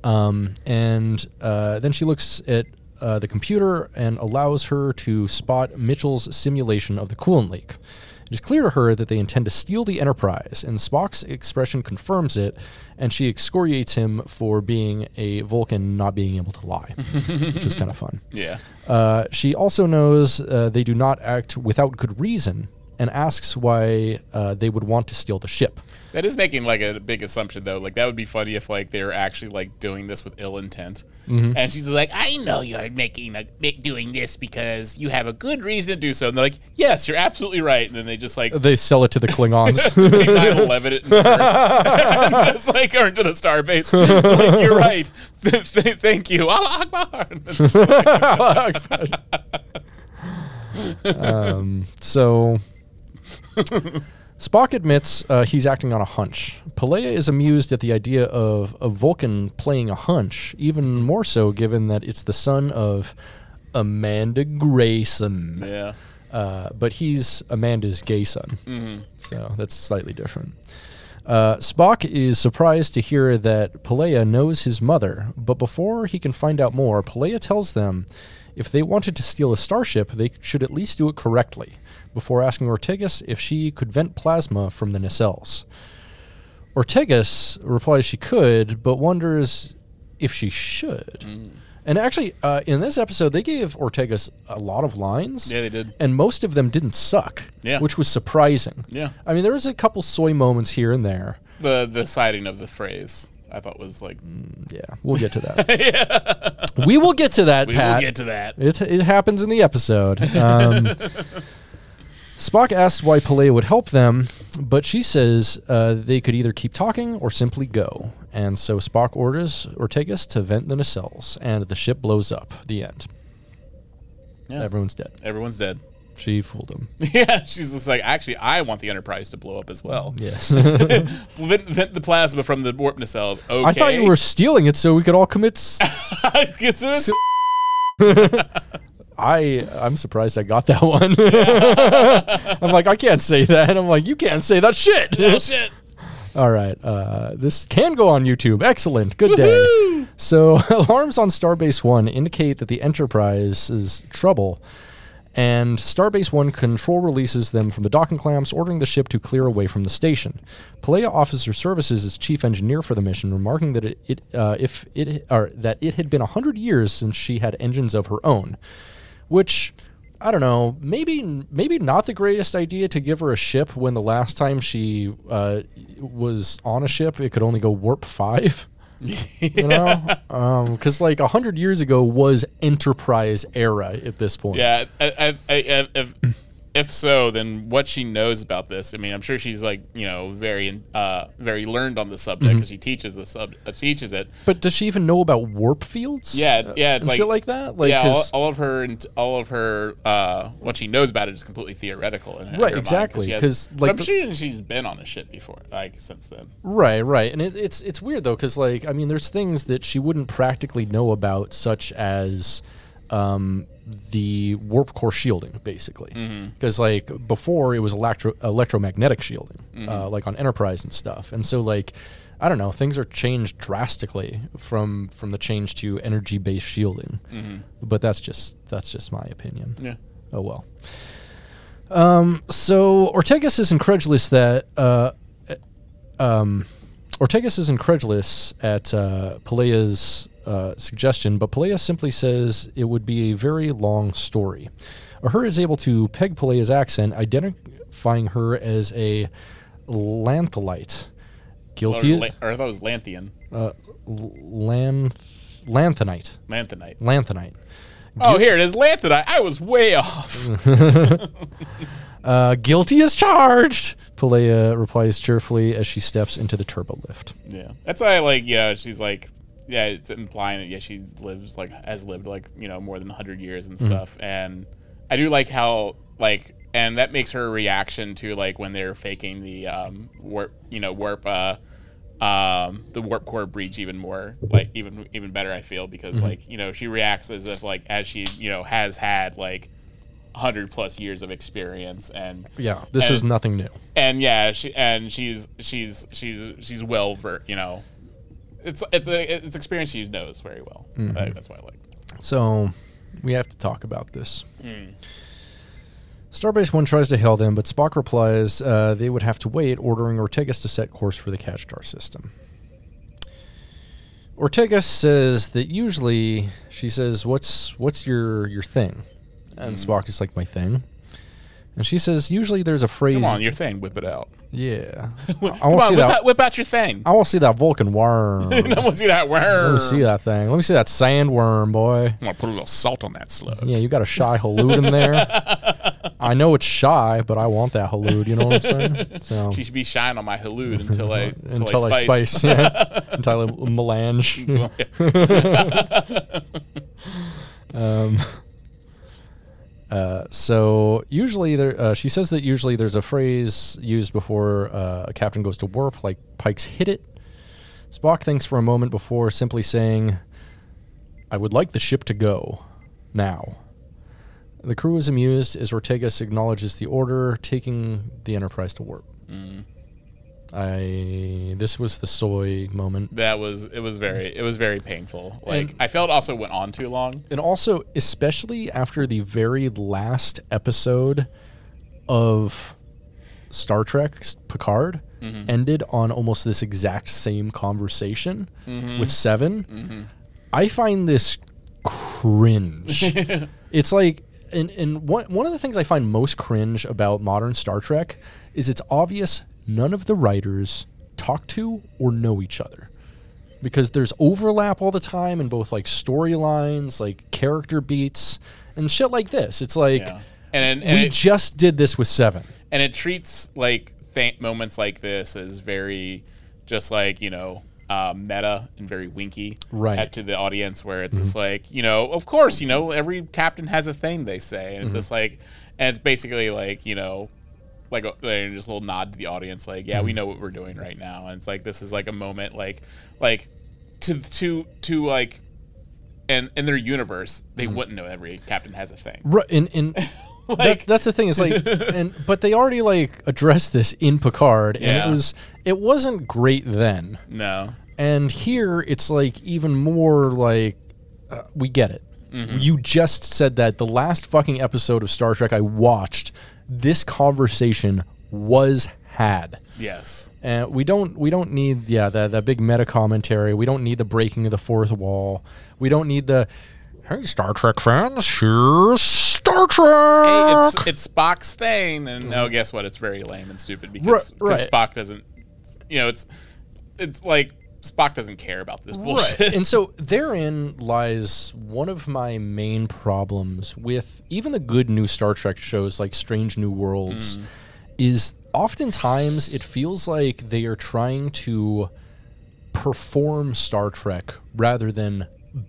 Um, and uh, then she looks at uh, the computer and allows her to spot Mitchell's simulation of the coolant leak. It is clear to her that they intend to steal the Enterprise, and Spock's expression confirms it, and she excoriates him for being a Vulcan not being able to lie, which is kind of fun. Yeah. Uh, she also knows uh, they do not act without good reason and asks why uh, they would want to steal the ship. That is making like a big assumption though. Like that would be funny if like they were actually like doing this with ill intent. Mm-hmm. And she's like, "I know you're making a, doing this because you have a good reason to do so." And they're like, "Yes, you're absolutely right." And then they just like They sell it to the Klingons. they 9/11 it into Earth. it's like or into the starbase. like, you're right. Thank you. Allah Akbar. um, so Spock admits uh, he's acting on a hunch. Pelia is amused at the idea of a Vulcan playing a hunch, even more so given that it's the son of Amanda Grayson. Yeah. Uh, but he's Amanda's gay son. So that's slightly different. Uh, Spock is surprised to hear that Pelia knows his mother, but before he can find out more, Pelia tells them if they wanted to steal a starship, they should at least do it correctly, before asking Ortegas if she could vent plasma from the nacelles. Ortegas replies she could, but wonders if she should. And actually, uh, in this episode, they gave Ortegas a lot of lines. Yeah, they did. And most of them didn't suck, Yeah. which was surprising. Yeah. I mean, there was a couple soy moments here and there. The the citing of the phrase I thought was like Yeah, we'll get to that. yeah. We will get to that, we Pat. will get to that. It, it happens in the episode. Um, Spock asks why Pelia would help them, but she says uh, they could either keep talking or simply go. And so Spock orders Ortegas to vent the nacelles, and the ship blows up. The end. Yeah. Everyone's dead. Everyone's dead. She fooled him. yeah, she's just like, actually, I want the Enterprise to blow up as well. Yes. Vent, vent the plasma from the warp nacelles. Okay. I thought you were stealing it so we could all commit. S-? I I'm surprised I got that one. I'm like I can't say that. I'm like you can't say that shit. Oh, shit. All right. Uh, this can go on YouTube. Excellent. Good day. So, alarms on Starbase 1 indicate that the Enterprise is trouble, and Starbase 1 control releases them from the docking clamps, ordering the ship to clear away from the station. Pelia Officer services as chief engineer for the mission, remarking that it, it uh, if it or that it had been a hundred years since she had engines of her own, which I don't know. Maybe maybe not the greatest idea to give her a ship when the last time she uh, was on a ship it could only go warp five. You know, because like a hundred years ago was Enterprise era at this point. Yeah, I, I, I, if so, then what she knows about this? I mean, I'm sure she's like you know very uh very learned on the subject Mm-hmm. because she teaches the sub uh, teaches it. But does she even know about warp fields? Yeah, yeah, it's and like shit like that. Like, yeah, all, all of her and all of her uh, what she knows about it is completely theoretical. In Right, exactly, she has- 'cause, but like I'm the- sure she's been on a ship before, like since then. Right, right, and it, it's it's weird though because like I mean, there's things that she wouldn't practically know about, such as um, the warp core shielding, basically. Because like before, it was electro electromagnetic shielding, uh, like on Enterprise and stuff, and so like I don't know, things are changed drastically from from the change to energy based shielding. But that's just that's just my opinion. Yeah. Oh well. Um, so Ortegas is incredulous that uh, um, Ortegas is incredulous at uh, Pelia's uh, suggestion, but Pelia simply says it would be a very long story. Uhura is able to peg Pelia's accent, identifying her as a Lanthalite. Or, Guilty. La- or I thought it was Lanthian, uh, Lanth- Lanthanite. Lanthanite. Lanthanite. Oh, here it is, Lanthanite. I was way off. Uh, guilty as charged, Pelia replies cheerfully as she steps into the turbo lift. Yeah, that's why I like. Yeah, she's like, yeah, it's implying that yeah, she lives like has lived like you know more than hundred years and stuff. And I do like how like, and that makes her reaction to like when they're faking the um warp, you know, warp uh um the warp core breach even more like even even better i feel because like you know she reacts as if like as she you know has had like 100 plus years of experience and Yeah, this And is nothing new. and yeah, she and she's she's she's she's well ver you know, it's it's a it's experience she knows very well. Mm-hmm. I- that's why I like. So we have to talk about this. Mm. Starbase One tries to hail them, but Spock replies uh, they would have to wait, ordering Ortegas to set course for the star system. Ortega says that usually she says, "What's what's your your thing?" And mm-hmm. Spock is like, "My thing." And she says, "Usually there's a phrase." Come on, your thing, whip it out. Yeah, I want to on, see whip that. out, whip out your thing. I want to see that Vulcan worm. I want to see that. Worm. Let me see that thing. Let me see that sandworm, boy. I want to put a little salt on that slug. Yeah, you got a Shai-Hulud in there. I know it's shy, but I want that halud. You know what I'm saying? So She should be shying on my halud until I until, until I I spice. spice, yeah. until I melange. um, Uh, so usually there, uh, she says that usually there's a phrase used before uh, a captain goes to warp, like Pike's hit it. Spock thinks for a moment before simply saying, "I would like the ship to go now." The crew is amused as Ortegas acknowledges the order, taking the Enterprise to warp. I this was the soy moment. That was it was very it was very painful. Like And- I felt also went on too long. And also, especially after the very last episode of Star Trek Picard mm-hmm. ended on almost this exact same conversation mm-hmm. with 7 mm-hmm. I find this cringe. it's like, and, and one, one of the things I find most cringe about modern Star Trek is it's obvious none of the writers talk to or know each other because there's overlap all the time in both like storylines, like character beats, and shit like this. It's like Yeah. And and we it, just did this with Seven. and it treats like th- moments like this as very just like you know uh, meta and very winky Right. at- to the audience where it's just like you know of course you know every captain has a thing they say and it's just like and it's basically like you know like a, like just a little nod to the audience like yeah we know what we're doing right now and it's like this is like a moment like like to to to like and in their universe they wouldn't know every captain has a thing Right, and, and that, that's the thing is like, and but they already like addressed this in Picard, and Yeah. it was it wasn't great then, no and here it's like even more like uh, we get it. Mm-hmm. You just said that the last fucking episode of Star Trek I watched, this conversation was had. yes And we don't we don't need yeah that that big meta commentary. We don't need the breaking of the fourth wall. We don't need the Hey, Star Trek fans, here's Star Trek. hey, it's it's Spock's thing, and oh, guess what? It's very lame and stupid because, Right, because right. Spock doesn't. You know, it's it's like Spock doesn't care about this bullshit. Right. and so therein lies one of my main problems with even the good new Star Trek shows like Strange New Worlds Mm. is oftentimes it feels like they are trying to perform Star Trek rather than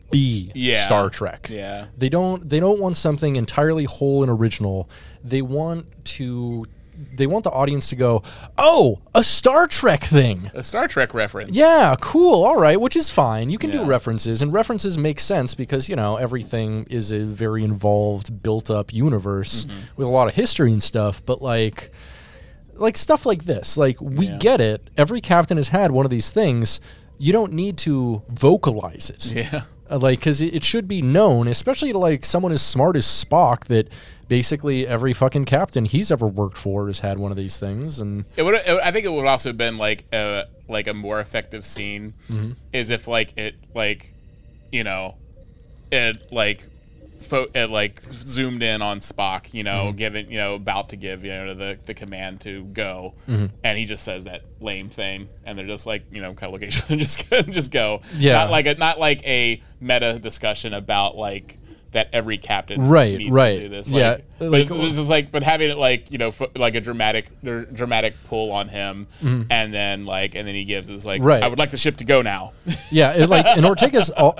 be Yeah. Star Trek. Yeah. They don't they don't want something entirely whole and original. They want to they want the audience to go, "Oh, a Star Trek thing." A Star Trek reference. Yeah, cool. All right, which is fine. You can do references, and references make sense because you know everything is a very involved, built-up universe Mm-hmm. with a lot of history and stuff. But like, like stuff like this, like we Yeah. get it. Every captain has had one of these things. You don't need to vocalize it. Yeah. Uh, like because it, it should be known especially to like someone as smart as spock that basically every fucking captain he's ever worked for has had one of these things and It would. I think it would also have been like a like a more effective scene, Mm-hmm. is if like it like, you know, it like. Fo- it like zoomed in on Spock, you know, Mm-hmm. giving, you know, about to give, you know, the, the command to go, Mm-hmm. and he just says that lame thing, and they're just like, you know, kind of look at each other and just just go, Yeah. not like a not like a meta discussion about like that every captain Right, needs right. this, Yeah, like, but like- it's just like, but having it like you know, fo- like a dramatic, dr- dramatic pull on him, and then like, and then he gives is like, Mm-hmm. Right. I would like the ship to go now, yeah it, like and ortega's all,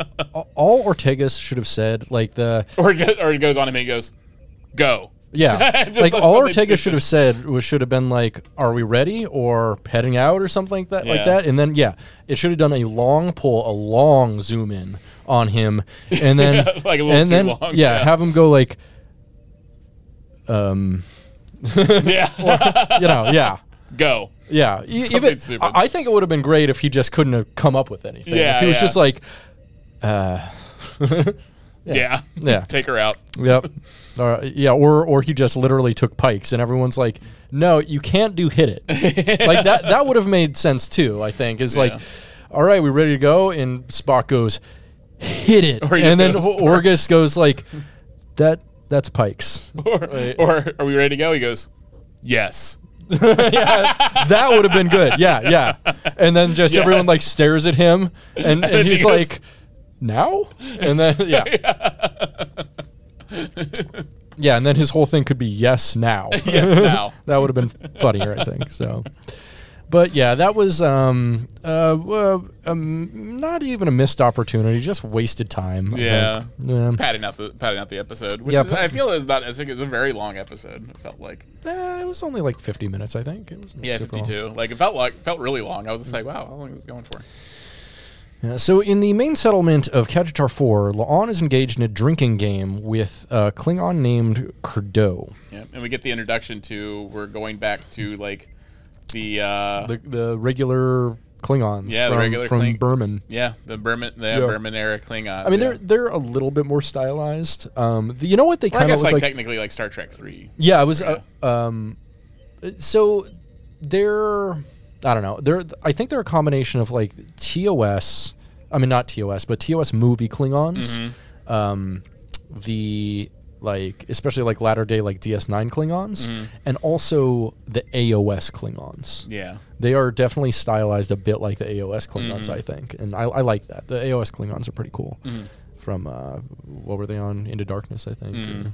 all ortega's should have said like the or or he goes on him and he goes, go. yeah like all ortega should have said was should have been like are we ready or heading out or something like that like that and then yeah it should have done a long pull a long zoom in on him and then like a little and too then long, yeah, yeah. have him go like um yeah, you know yeah go. Yeah, Something even stupid. I I think it would have been great if he just couldn't have come up with anything. Yeah, if he was yeah. just like, uh, Yeah, Yeah. take her out. "Yep, or, yeah," or or he just literally took Pike's, and everyone's like, "No, you can't do hit it." like that that would have made sense too. I think is like, "All right, we ready to go?" And Spock goes, "Hit it," and then goes- Orgus goes like, "That that's Pike's." Or, or are we ready to go? He goes, yes. that would have been good. Yeah, yeah. And then just everyone like stares at him, and, and she he's goes- like, "Now?" And then yeah, yeah. And then his whole thing could be yes now. Yes, now. that would have been funnier, I think. So, but yeah, that was um, uh, um, not even a missed opportunity, just wasted time. Yeah. yeah. padding out the padding out the episode, which Yeah, is, pa- I feel is not. Think it's a very long episode. It felt like Eh, it was only like 50 minutes, I think. It was yeah, fifty two. Like it felt like felt really long. I was just like, wow, how long is this going for? Yeah, so in the main settlement of Cajitar 4, La'an is engaged in a drinking game with a Klingon named Kurdo. Yeah, and we get the introduction to we're going back to like the uh, The, the regular Klingons Yeah, the from, regular from Kling- Berman. yeah the Berman the Yeah. Berman era Klingon. I mean, yeah. they're they're a little bit more stylized. Um, the, you know what they I kind of like, like? technically like Star Trek three. Yeah, it was. Uh, um, so they're I don't know. They're I think they're a combination of like TOS. I mean, not TOS, but TOS movie Klingons. Mm-hmm. Um, the like especially like latter day like DS9 Klingons, Mm-hmm. and also the AOS Klingons. Yeah, They are definitely stylized a bit like the AOS Klingons, Mm-hmm. I think, and I, I like that. The AOS Klingons are pretty cool. From uh, what were they on? Into Darkness, I think. Mm-hmm. or-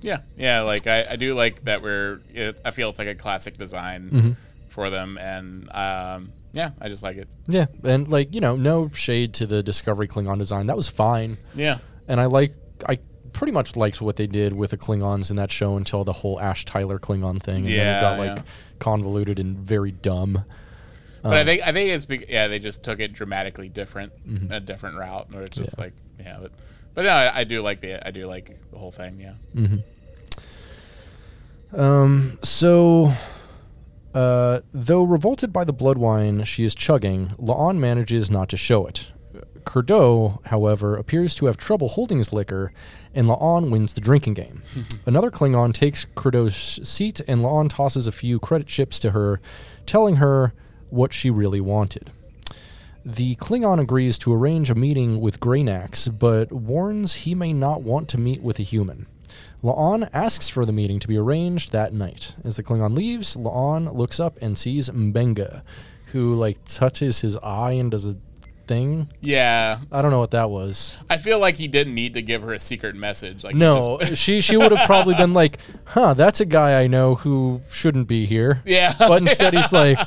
yeah, yeah. Like I, I do like that we're. It, I feel it's like a classic design Mm-hmm. for them, and um, yeah, I just like it. Yeah, and like you know, no shade to the Discovery Klingon design. That was fine, Yeah, and I like I pretty much liked what they did with the Klingons in that show until the whole Ash Tyler Klingon thing. And then Yeah, it got like yeah. convoluted and very dumb. but Um, I think I think it's be, yeah they just took it dramatically different, Mm-hmm. a different route, or it's just like yeah. But, but no, I, I do like the I do like the whole thing. Yeah. Mm-hmm. Um, so, uh, though revolted by the blood wine she is chugging, La'an manages not to show it. Kurdo, however, appears to have trouble holding his liquor, and La'an wins the drinking game. Another Klingon takes Kurdo's seat, and La'an tosses a few credit chips to her, telling her what she really wanted. The Klingon agrees to arrange a meeting with Greynax, but warns he may not want to meet with a human. La'an asks for the meeting to be arranged that night. As the Klingon leaves, La'an looks up and sees Mbenga, who like touches his eye and does a thing. Yeah, I don't know what that was. I feel like he didn't need to give her a secret message. Like No, just- she she would have probably been like, "Huh, that's a guy I know who shouldn't be here." yeah. But instead, he's like,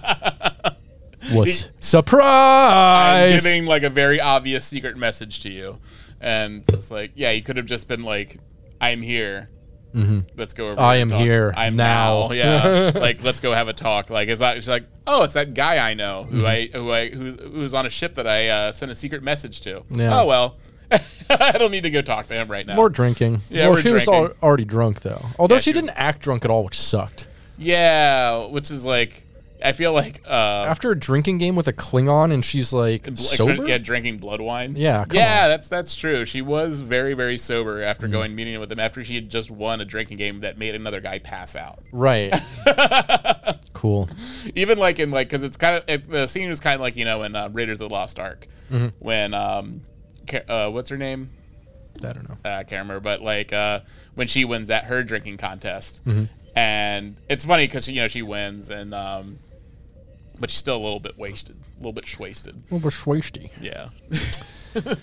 "What's I'm surprise?" giving like a very obvious secret message to you, and it's like, yeah, you could have just been like, "I'm here. Let's go over. Mm-hmm. I am talk. here I'm now." now. Yeah, like let's go have a talk. Like it's not. It's like, oh, it's that guy I know who Mm-hmm. I who I who who's on a ship that I uh, sent a secret message to. Yeah. Oh well, I don't need to go talk to him right now. More drinking. Yeah, well, she was al- already drunk though. Although Yeah, she, she was- didn't act drunk at all, which sucked. yeah, which is like, I feel like uh, After a drinking game with a Klingon, and she's like Bl- sober. Yeah, drinking blood wine. Yeah, yeah, on. Mm-hmm. that's that's true. She was very very sober after going meeting with him after she had just won a drinking game that made another guy pass out. Right. cool. Even like in like because it's kind of if the scene was kind of like you know in uh, Raiders of the Lost Ark Mm-hmm. when um, uh, what's her name? I don't know. Uh, I can't remember, but like uh, when she wins at her drinking contest, Mm-hmm. and it's funny because you know she wins and um, but she's still a little bit wasted, a little bit wasted. Well, we're schwasty. Yeah.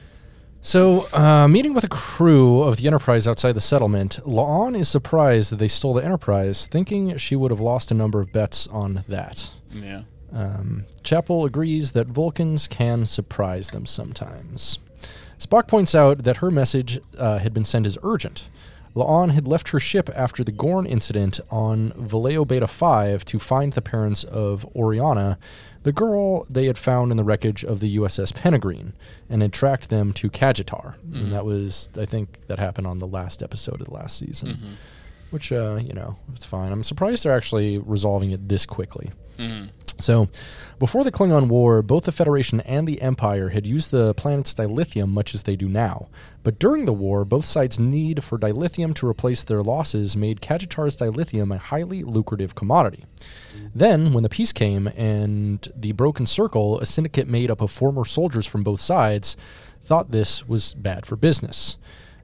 So, uh, meeting with a crew of the Enterprise outside the settlement, La'an is surprised that they stole the Enterprise, thinking she would have lost a number of bets on that. Yeah. Um, Chapel agrees that Vulcans can surprise them sometimes. Spock points out that her message uh, had been sent as urgent. La'an had left her ship after the Gorn incident on Vallejo Beta 5 to find the parents of Oriana, the girl they had found in the wreckage of the USS Peregrine, and had tracked them to Cajitar. And mm-hmm. that was, I think, that happened on the last episode of the last season. Mm-hmm. Which, uh, you know, it's fine. I'm surprised they're actually resolving it this quickly. So, before the Klingon War, both the Federation and the Empire had used the planet's dilithium much as they do now. But during the war, both sides' need for dilithium to replace their losses made Cajitar's dilithium a highly lucrative commodity. Then, when the peace came and the Broken Circle, a syndicate made up of former soldiers from both sides, thought this was bad for business.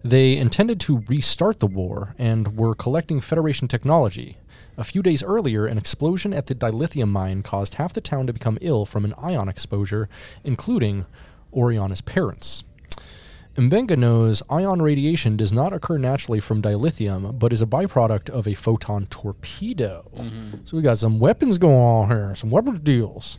They intended to restart the war and were collecting Federation technology. A few days earlier, an explosion at the dilithium mine caused half the town to become ill from an ion exposure, including Oriana's parents. Mbenga knows ion radiation does not occur naturally from dilithium, but is a byproduct of a photon torpedo. Mm-hmm. So we got some weapons going on here, some weapons deals.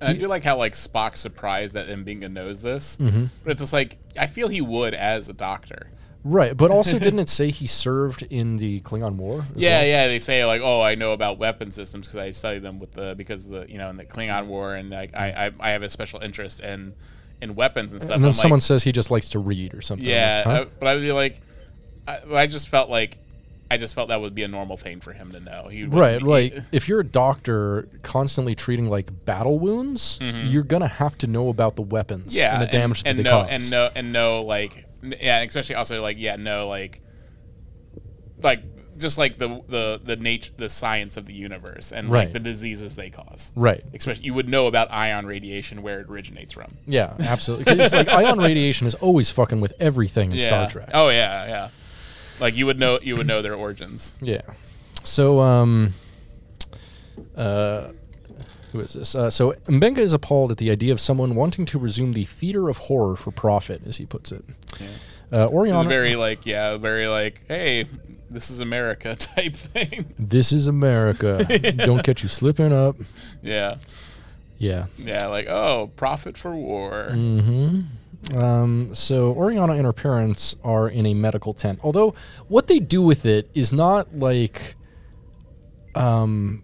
And I do like how like Spock's surprised that Mbenga knows this, Mm-hmm. but it's just like I feel he would as a doctor. Right, but also didn't it say he served in the Klingon War? Yeah, well? yeah. They say like, oh, I know about weapon systems because I study them with the because of the you know in the Klingon War, and like I I, I have a special interest in in weapons and stuff. And then I'm someone like, says he just likes to read or something. yeah, Huh? uh, but I would be like, I, I just felt like. I just felt that would be a normal thing for him to know. He Right, like if you're a doctor constantly treating like battle wounds, you're gonna have to know about the weapons Mm-hmm. yeah, and the damage and, that they know, cause. and know and know like yeah, especially also like yeah, know like like just like the the the nature the science of the universe and Right. like the diseases they cause. Right. Especially you would know about ion radiation where it originates from. Yeah, absolutely. it's like ion radiation is always fucking with everything in yeah. Star Trek. Oh yeah, yeah. Like you would know you would know their origins. Yeah. So, um, uh, who is this? Uh, so Mbenga is appalled at the idea of someone wanting to resume the theater of horror for profit, as he puts it. Uh, It's very like yeah, very like hey, this is America type thing. this is America. Don't get you slipping up. yeah. Yeah. Yeah, like oh, profit for war. Um, so Oriana and her parents are in a medical tent. Although what they do with it is not like, um,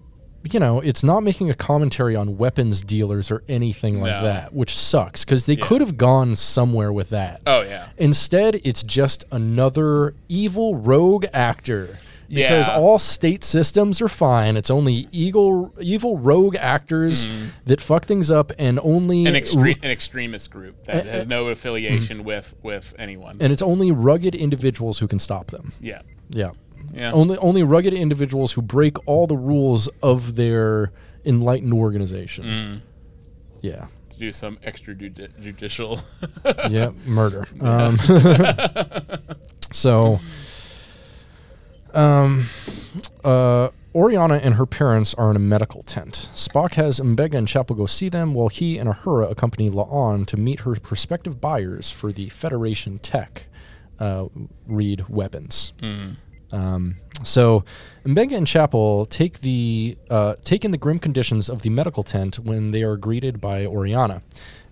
you know, it's not making a commentary on weapons dealers or anything like No. that, which sucks because they could have gone somewhere with that. Oh yeah. Instead, it's just another evil rogue actor. Because Yeah. all state systems are fine. It's only evil, evil rogue actors that fuck things up, and only. An extre- an extremist group that Uh, has no affiliation with with anyone. and it's only rugged individuals who can stop them. yeah. Yeah. Yeah. Only only rugged individuals who break all the rules of their enlightened organization. Mm. Yeah. to do some extrajudicial. yeah, murder. Um, so, um, uh, Oriana and her parents are in a medical tent. Spock has Mbenga and Chapel go see them, while he and Uhura accompany La'an to meet her prospective buyers for the Federation tech. Uh, read weapons. Um, so, Mbenga and Chapel take the uh, take in the grim conditions of the medical tent when they are greeted by Oriana.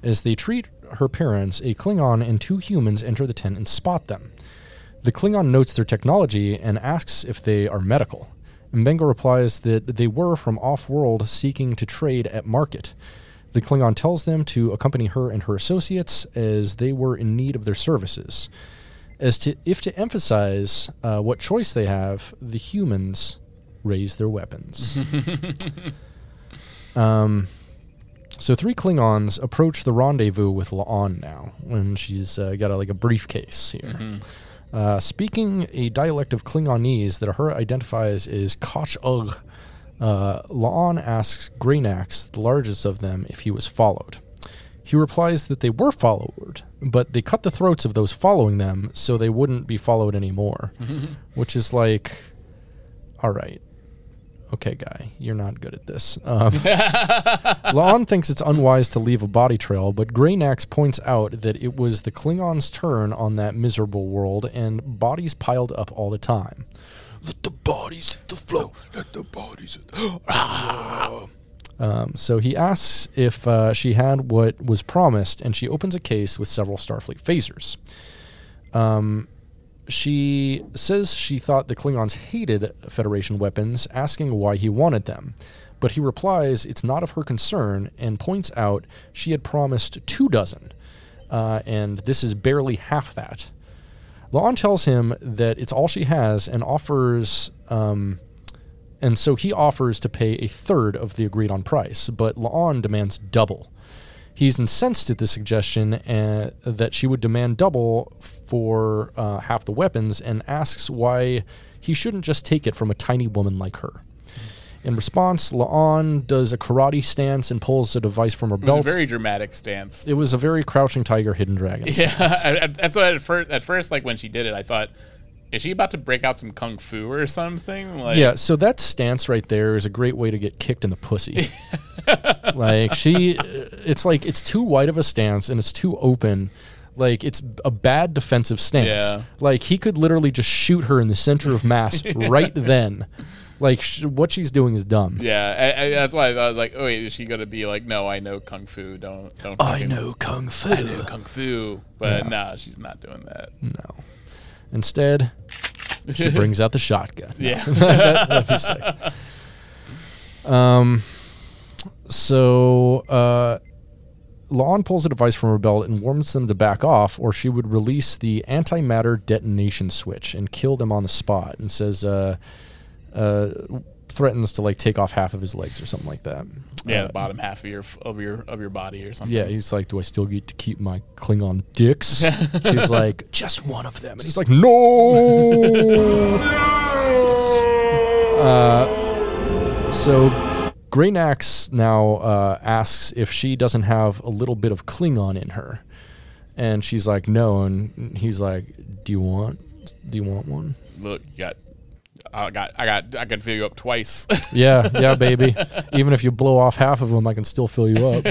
As they treat her parents, a Klingon and two humans enter the tent and spot them. The Klingon notes their technology and asks if they are medical. Mbenga replies that they were from off-world seeking to trade at market. The Klingon tells them to accompany her and her associates as they were in need of their services. As to if to emphasize uh, what choice they have, the humans raise their weapons. um, so three Klingons approach the rendezvous with La'an now, when she's uh, got a, like a briefcase here. Uh, speaking a dialect of Klingonese that Uhura identifies as Koch Ugh, uh, La'an asks Greynax, the largest of them, if he was followed. He replies that they were followed, but they cut the throats of those following them so they wouldn't be followed anymore. which is like, all right, okay, guy, you're not good at this. Um, La'an thinks it's unwise to leave a body trail, but Greynax points out that it was the Klingons' turn on that miserable world, and bodies piled up all the time. Let the bodies hit the floor. Let the bodies hit the um, so he asks if uh, she had what was promised, and she opens a case with several Starfleet phasers. Um, she says she thought the Klingons hated Federation weapons, asking why he wanted them. But he replies it's not of her concern and points out she had promised two dozen, uh, and this is barely half that. La'an tells him that it's all she has and offers, um, and so he offers to pay a third of the agreed on price, but La'an demands double. He's incensed at the suggestion uh, that she would demand double for uh, half the weapons and asks why he shouldn't just take it from a tiny woman like her. In response, La'an does a karate stance and pulls a device from her belt. It was a very dramatic stance. it was a very crouching tiger, hidden dragon. yeah, I- I- that's what at first. At first, like when she did it, I thought, is she about to break out some kung fu or something? Like, Yeah, so that stance right there is a great way to get kicked in the pussy. like she, uh, it's like it's too wide of a stance and it's too open. Like it's a bad defensive stance. Yeah. Like he could literally just shoot her in the center of mass right then. Like sh- what she's doing is dumb. Yeah, I, I, that's why I was like, oh wait, is she gonna be like, no, I know kung fu, don't don't. I fucking- know kung fu. I know kung fu, but nah, she's not doing that. No. Instead, she brings out the shotgun. Yeah, That'd be sick. Um, so uh, La'an pulls a device from her belt and warns them to back off, or she would release the antimatter detonation switch and kill them on the spot. And says, uh, uh, threatens to like take off half of his legs or something like that. yeah, Uh, the bottom half of your of your of your body or something. yeah, he's like, "Do I still get to keep my Klingon dicks?" She's like, "Just one of them," and he's like, "No." uh, so, Greynax now uh, asks if she doesn't have a little bit of Klingon in her, and she's like, "No," and he's like, "Do you want? Do you want one?" Look, you got. I got, I got, I can fill you up twice. Yeah, yeah, baby. Even if you blow off half of them, I can still fill you up.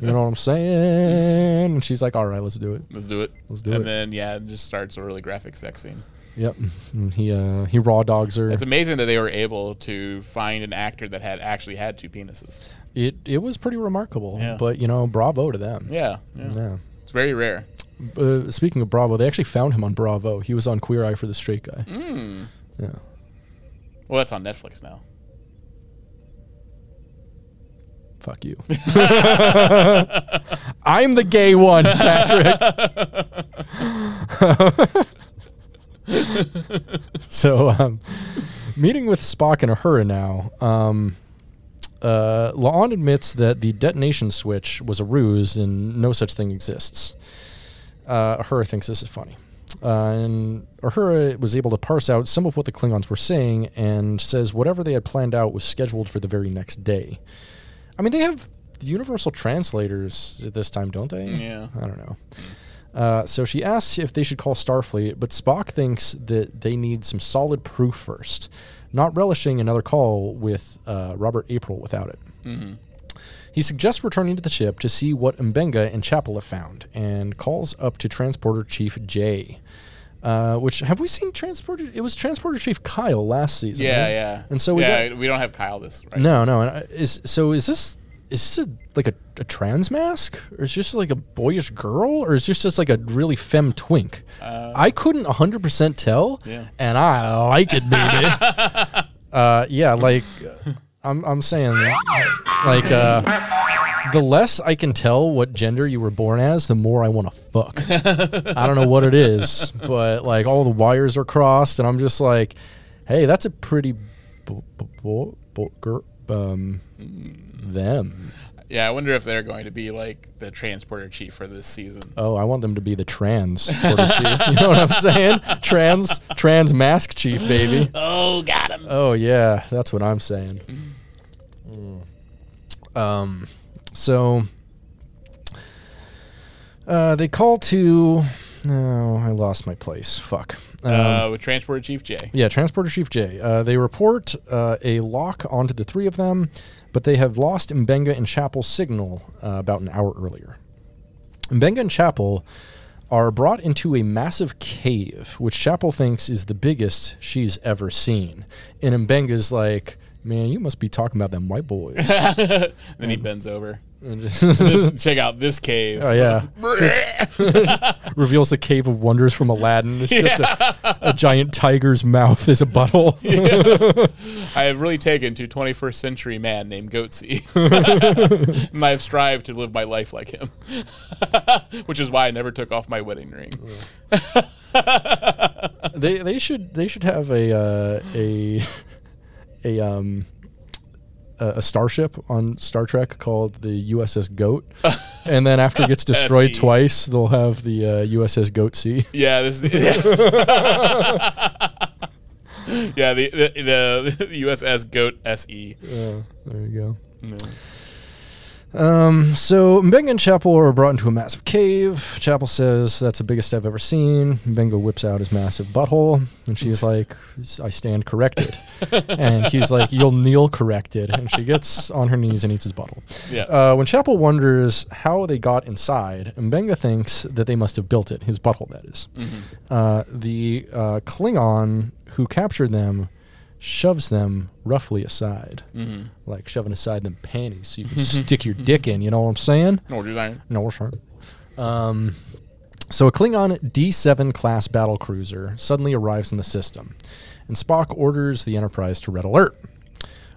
You know what I'm saying? And she's like, "All right, let's do it." Let's do it. Let's do and it. And then yeah, it just starts a really graphic sex scene. Yep. And he uh he raw dogs her. It's amazing that they were able to find an actor that had actually had two penises. It it was pretty remarkable. Yeah. But you know, bravo to them. Yeah, yeah. Yeah. it's very rare. Uh, speaking of Bravo, they actually found him on Bravo. He was on Queer Eye for the Straight Guy. Mm. Yeah. Well, that's on Netflix now. Fuck you. I'm the gay one, Patrick. so, um, meeting with Spock and Uhura now. Um, uh, La'an admits that the detonation switch was a ruse and no such thing exists. Uh, thinks this is funny. Uh, and Uhura was able to parse out some of what the Klingons were saying and says whatever they had planned out was scheduled for the very next day. I mean, they have universal translators at this time, don't they? Yeah. I don't know. Uh, so she asks if they should call Starfleet, but Spock thinks that they need some solid proof first, not relishing another call with uh, Robert April without it. Mm-hmm. He suggests returning to the ship to see what Mbenga and Chapel have found, and calls up to Transporter Chief Jay. Uh, which have we seen Transporter? It was Transporter Chief Kyle last season. Yeah, right? yeah. And so we yeah, got- we don't have Kyle this right. No, no. and I- Is so? Is this is this a, like a, a trans mask, or is this just like a boyish girl, or is this just like a really femme twink? I couldn't hundred percent tell, Yeah. and I like it, baby. uh, yeah, like I'm I'm saying, like uh, the less I can tell what gender you were born as, the more I want to fuck. I don't know what it is, but like all the wires are crossed, and I'm just like, hey, that's a pretty bo- bo- bo- bo- gir- um them. Yeah, I wonder if they're going to be like the transporter chief for this season. Oh, I want them to be the trans chief. You know what I'm saying? Trans trans mask chief, baby. Oh, got him. Oh yeah, that's what I'm saying. Um, so uh, they call to. No, I lost my place. Fuck. Um, uh, with transporter chief Jay. yeah, Transporter Chief J. Uh, they report uh, a lock onto the three of them, but they have lost Mbenga and Chapel's signal uh, about an hour earlier. Mbenga and Chapel are brought into a massive cave, which Chapel thinks is the biggest she's ever seen. And Mbenga's like, man, you must be talking about them white boys. Then he bends over. And just- Just check out this cave. oh, yeah. Reveals the Cave of Wonders from Aladdin. It's just a, a giant tiger's mouth is a butthole. I have really taken to 21st century man named Goatse. and I have strived to live my life like him. Which is why I never took off my wedding ring. they they should they should have a uh, a a um a a starship on Star Trek called the USS Goat, and then after it gets destroyed twice, they'll have the uh, USS Goat Sea. Yeah, this. Yeah, yeah the, the the USS Goat SE. Yeah, there you go. So Mbenga and Chapel are brought into a massive cave. Chapel says that's the biggest I've ever seen. Mbenga whips out his massive butthole, and she's like, "I stand corrected." and he's like, "You'll kneel corrected." And she gets on her knees and eats his butthole. Yeah. Uh, when Chapel wonders how they got inside, Mbenga thinks that they must have built it, his butthole, that is. Uh, the uh, Klingon who captured them shoves them roughly aside, like shoving aside them panties so you can stick your dick in. You know what I'm saying? No, what you're saying? No, we're sorry. Um, so a Klingon D7 class battle cruiser suddenly arrives in the system, and Spock orders the Enterprise to red alert.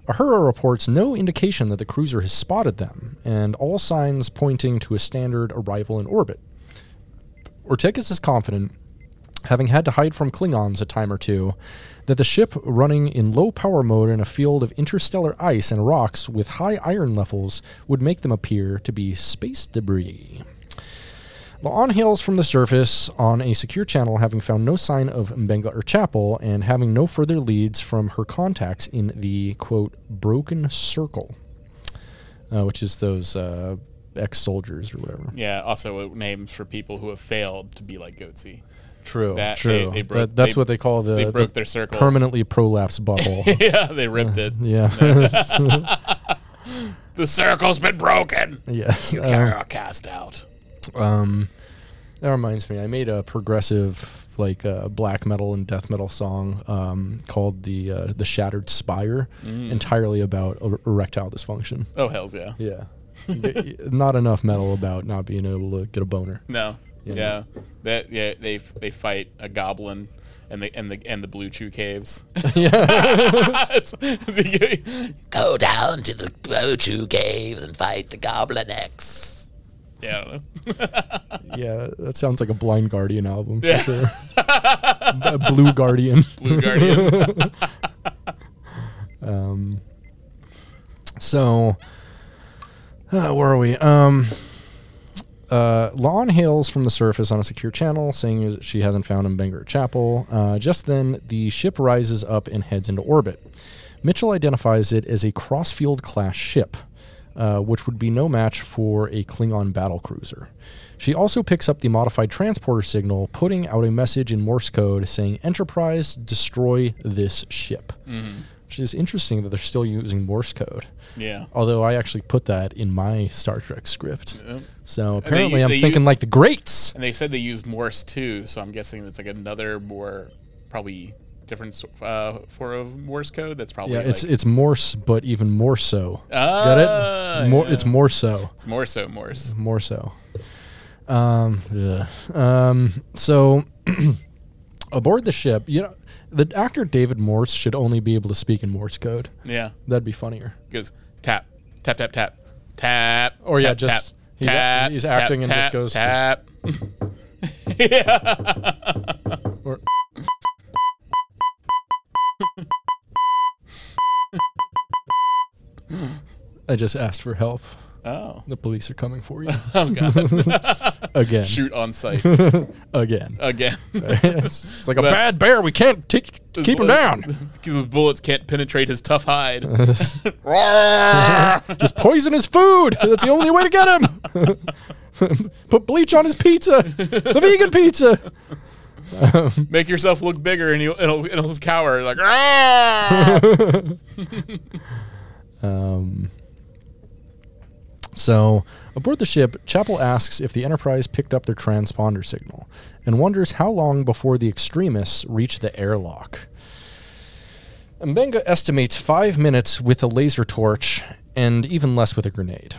Uhura reports no indication that the cruiser has spotted them, and all signs pointing to a standard arrival in orbit. Ortegas is confident, having had to hide from Klingons a time or two, that the ship running in low power mode in a field of interstellar ice and rocks with high iron levels would make them appear to be space debris. La'an hails from the surface on a secure channel, having found no sign of Mbenga or Chapel, and having no further leads from her contacts in the quote broken circle, uh, which is those uh, ex-soldiers or whatever. Yeah. Also, names for people who have failed to be like Goatse. True, That- true. they- they broke- That- that's they- what they call the, they broke the their circle. permanently prolapse bubble. yeah, they ripped it. yeah, The circle's been broken. yes. You Uh, are cast out. Um, that reminds me, I made a progressive like uh, black metal and death metal song um, called the uh, the Shattered Spire, Mm. entirely about er- erectile dysfunction. Oh hells yeah. Yeah, not enough metal about not being able to get a boner. No. Yeah. Yeah. That yeah they they fight a goblin. And the and the and the blue chew caves. It's- Go down to the blue chew caves and fight the Goblin X. yeah, I don't know. Yeah, that sounds like a Blind Guardian album for Yeah. sure. A Blue Guardian. Blue Guardian. Um, so, uh, where are we? Um, uh, hails from the surface on a secure channel, saying she hasn't found him or Chapel. Uh, just then, the ship rises up and heads into orbit. Mitchell identifies it as a Crossfield class ship, uh, which would be no match for a Klingon battle cruiser. She also picks up the modified transporter signal, putting out a message in Morse code saying, Enterprise, destroy this ship. Which is interesting that they're still using Morse code. yeah. Although I actually put that in my Star Trek script. Yep. So apparently I'm they thinking u- like the greats. And they said they used Morse too, so I'm guessing it's like another more probably different uh, form of Morse code. That's probably Yeah, like, it's it's Morse, but even more so. ah, Got it? More, yeah. It's more so. it's more so Morse. More so. Um, ugh. um, so aboard the ship, you know, the actor David Morse should only be able to speak in Morse code. Yeah, That'd be funnier. goes tap tap tap tap tap. Or, yeah, tap, just- tap, he's tap, he's acting and just goes- tap. Or I just asked for help. Oh, The police are coming for you oh god! again. Shoot on sight Again. again. it's, it's like a bad bear. We can't take, keep him down. the bullets can't penetrate his tough hide. Just poison his food. That's the only way to get him. Put bleach on his pizza. The vegan pizza. Make yourself look bigger, and he'll it'll, it'll just cower like. "Ah!" Um, so, aboard the ship, Chapel asks if the Enterprise picked up their transponder signal and wonders how long before the extremists reach the airlock. Mbenga estimates five minutes with a laser torch and even less with a grenade.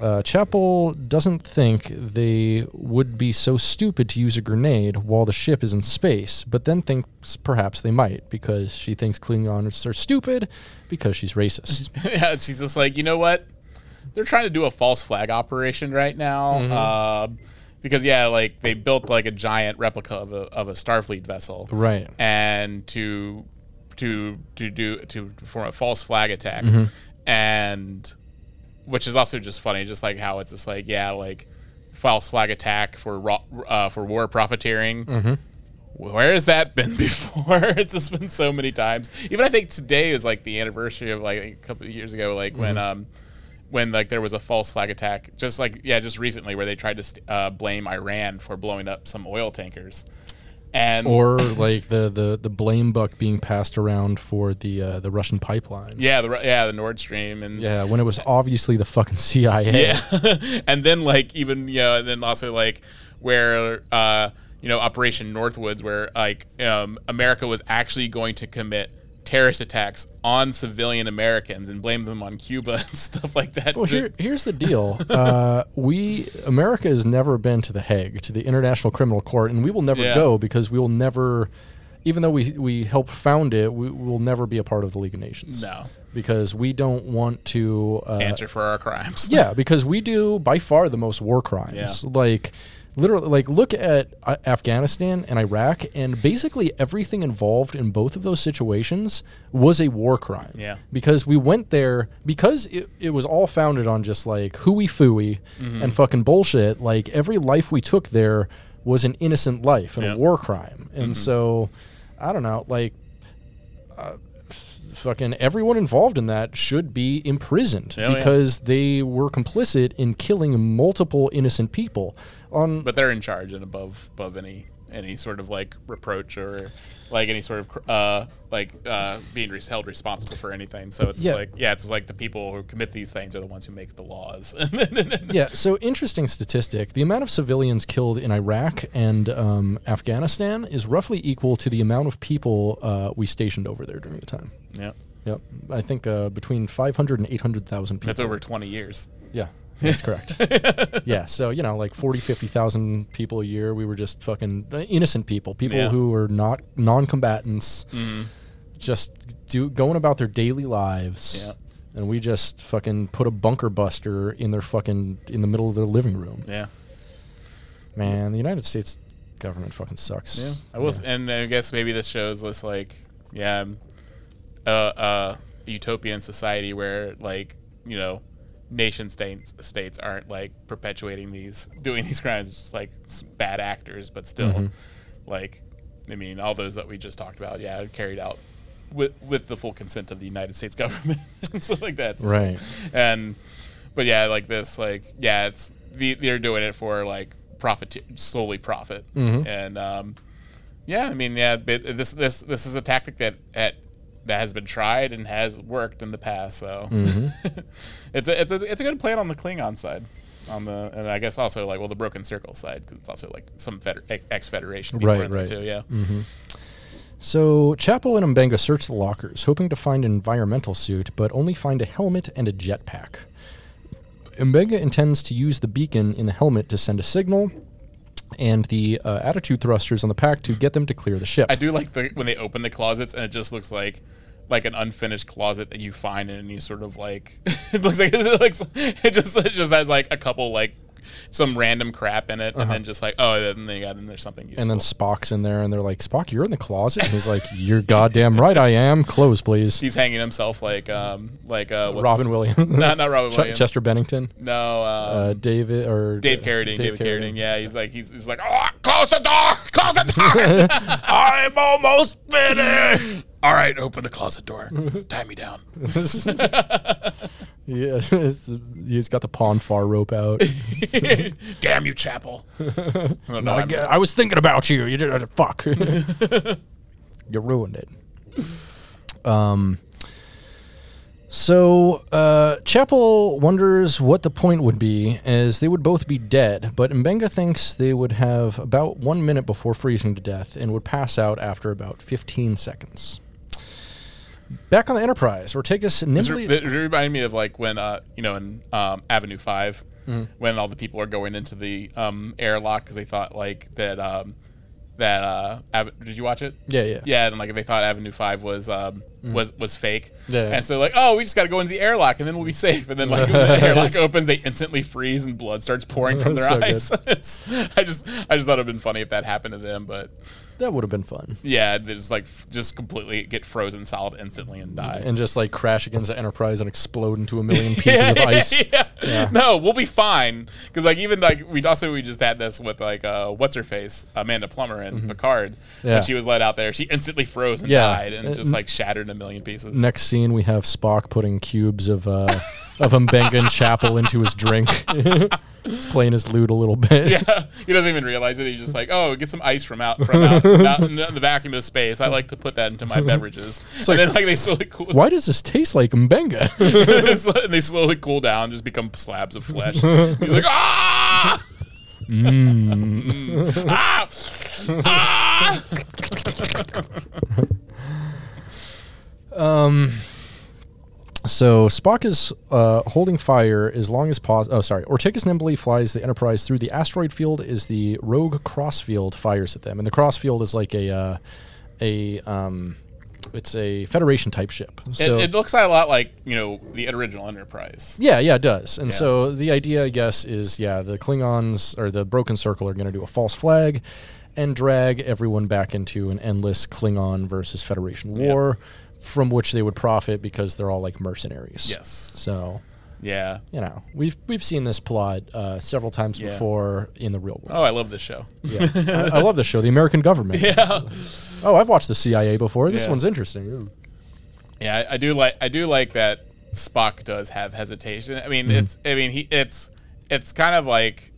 Uh, Chapel doesn't think they would be so stupid to use a grenade while the ship is in space, but then thinks perhaps they might because she thinks Klingons are stupid because she's racist. yeah, she's just like, you know what? They're trying to do a false flag operation right now. Mm-hmm. Uh, because yeah, like they built like a giant replica of a, of a Starfleet vessel, Right. And to to to do to perform a false flag attack, Mm-hmm. and which is also just funny, just like how it's just like yeah, like false flag attack for uh, for war profiteering. Mm-hmm. Where has that been before? it's just been so many times. Even I think today is like the anniversary of like a couple of years ago, like when Mm-hmm. um, when like there was a false flag attack, just like yeah, just recently where they tried to st- uh, blame Iran for blowing up some oil tankers, and Or like the, the, the blame buck being passed around for the uh, the Russian pipeline. yeah, the yeah the Nord Stream and Yeah, when it was obviously the fucking CIA. Yeah, and then like even you know, and then also like where uh, you know Operation Northwoods, where like um, America was actually going to commit terrorist attacks on civilian Americans and blame them on Cuba and stuff like that. Well, here, here's the deal. Uh, we America has never been to the Hague, to the International Criminal Court, and we will never Yeah. go because we will never, even though we we helped found it, we will never be a part of the League of Nations. No. because we don't want to uh, answer for our crimes. Yeah, because we do by far the most war crimes. Yeah. Like literally like look at uh, Afghanistan and Iraq and basically everything involved in both of those situations was a war crime. Yeah. Because we went there because it, it was all founded on just like hooey fooey Mm-hmm. and fucking bullshit. Like every life we took there was an innocent life and Yeah. Mm-hmm. a war crime. And so I don't know, like fucking everyone involved in that should be imprisoned Oh, yeah. because they were complicit in killing multiple innocent people. On but they're in charge and above above any any sort of like reproach or like any sort of uh like uh being res- held responsible for anything. So it's Yeah. like yeah, it's like the people who commit these things are the ones who make the laws. yeah, so interesting statistic: the amount of civilians killed in Iraq and um, Afghanistan is roughly equal to the amount of people uh, we stationed over there during the time. yeah, Yep, I think uh, between 500 and 800,000 people. that's over twenty years. Yeah, that's correct. yeah, so you know, like 40, 50,000 people a year. We were just fucking uh, innocent people, people Yeah. who were not non-combatants, just do going about their daily lives. Yeah. And we just fucking put a bunker buster in their fucking in the middle of their living room. Yeah. Man, the United States government fucking sucks. Yeah, I was, and I guess maybe this shows this like, yeah, uh, uh, utopian society where like you know, nation states states aren't like perpetuating these doing these crimes, it's just like bad actors, but still, like, I mean, all those that we just talked about, yeah, carried out with with the full consent of the United States government and stuff like that. Right. and but yeah, like this, like yeah, it's the, they're doing it for like profit, solely profit, and um, yeah, I mean, yeah, this this this is a tactic that at that has been tried and has worked in the past. So mm-hmm. it's a it's a it's a good plan on the Klingon side. On the and I guess also like well the Broken Circle side 'cause it's also like some feder- ex Federation people Right, in there right. too. Yeah, mm-hmm. So Chapel and Mbenga search the lockers, hoping to find an environmental suit, but only find a helmet and a jetpack. Mbenga intends to use the beacon in the helmet to send a signal, and the uh, attitude thrusters on the pack to get them to clear the ship. I do like the when they open the closets and it just looks like like an unfinished closet that you find in any sort of like it looks like it looks it just it just has like a couple like some random crap in it and then just like oh then they got then there's something useful. and then Spock's in there, and they're like, "Spock, you're in the closet." And he's like, "You're goddamn right, I am. Close, please." he's hanging himself like um like uh what's Robin Williams, not not Robin Ch- Williams Chester Bennington, no um, uh, David or Dave Carradine, David Carradine. Carradine. Yeah, he's like he's, he's like, oh, close the door, close the door. I'm almost finished. All right, open the closet door. Tie me down. Yeah, he's got the pon farr rope out. Damn you, Chapel. No, I'm- again. I was thinking about you. You did fuck. you ruined it. Um. So uh, Chapel wonders what the point would be, as they would both be dead. But Mbenga thinks they would have about one minute before freezing to death and would pass out after about 15 seconds. Back on the Enterprise, Ortegas nimbly. it reminded me of like when uh you know in um, Avenue 5 Mm-hmm. when all the people are going into the um airlock because they thought like that um that uh Ave- did you watch it Yeah, yeah. yeah and like they thought Avenue Five was um was was fake Yeah, yeah. and so like oh we just got to go into the airlock and then we'll be safe and then like when the airlock opens they instantly freeze and blood starts pouring from their So eyes I just I just thought it'd been funny if that happened to them but that would have been fun. yeah just like just completely get frozen solid instantly and die And just like crash against the Enterprise and explode into a million pieces of ice. yeah. No, we'll be fine. Because like even like we also we just had this with like uh what's her face Amanda Plummer and Picard. Mm-hmm. Yeah. When she was let out there, she instantly froze and Yeah. died and Uh, just like shattered in a million pieces. Next scene, we have Spock putting cubes of uh, of Mbenga and Chapel into his drink. He's playing his lute a little bit. Yeah, he doesn't even realize it. He's just like, oh, get some ice from out from out, out in the vacuum of space. I like to put that into my beverages. and like- then like they slowly cool. Why does this taste like Mbenga? and they slowly cool down, just become slabs of flesh. He's like, ah, Mm. ah, ah. So Spock is uh, holding fire as long as possible. Oh, sorry. Ortegas nimbly flies the Enterprise through the asteroid field as the rogue crossfield fires at them, and the crossfield is like a uh, a um, it's a Federation type ship. So it, it looks a lot like you know the original Enterprise. yeah, yeah, it does. And Yeah. so the idea, I guess, is yeah, the Klingons or the Broken Circle are going to do a false flag and drag everyone back into an endless Klingon versus Federation war, from which they would profit because they're all like mercenaries. Yes. So Yeah. you know, we've we've seen this plot uh, several times Yeah. before in the real world. Oh, I love this show. Yeah, I, I love this show, the American government. Yeah. Oh, I've watched the CIA before. This Yeah. one's interesting. Ooh. Yeah, I, I do like I do like that Spock does have hesitation. I mean, it's I mean he it's it's kind of like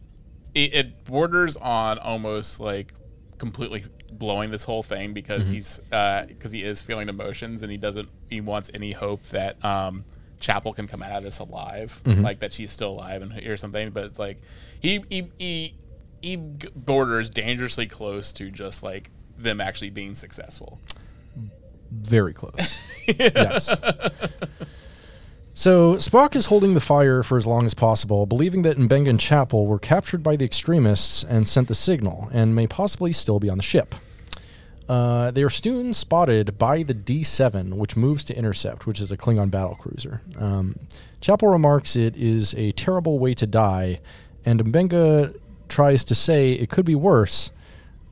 it, it borders on almost like completely blowing this whole thing because mm-hmm. he's uh, because he is feeling emotions and he doesn't he wants any hope that um Chapel can come out of this alive, mm-hmm. like that she's still alive and or something. But it's like he he he, he borders dangerously close to just like them actually being successful. Very close. yes. So Spock is holding the fire for as long as possible, believing that Mbenga and Chapel were captured by the extremists and sent the signal, and may possibly still be on the ship. Uh, they are soon spotted by the D7, which moves to intercept, which is a Klingon battle cruiser. Um, Chapel remarks it is a terrible way to die, and Mbenga tries to say it could be worse,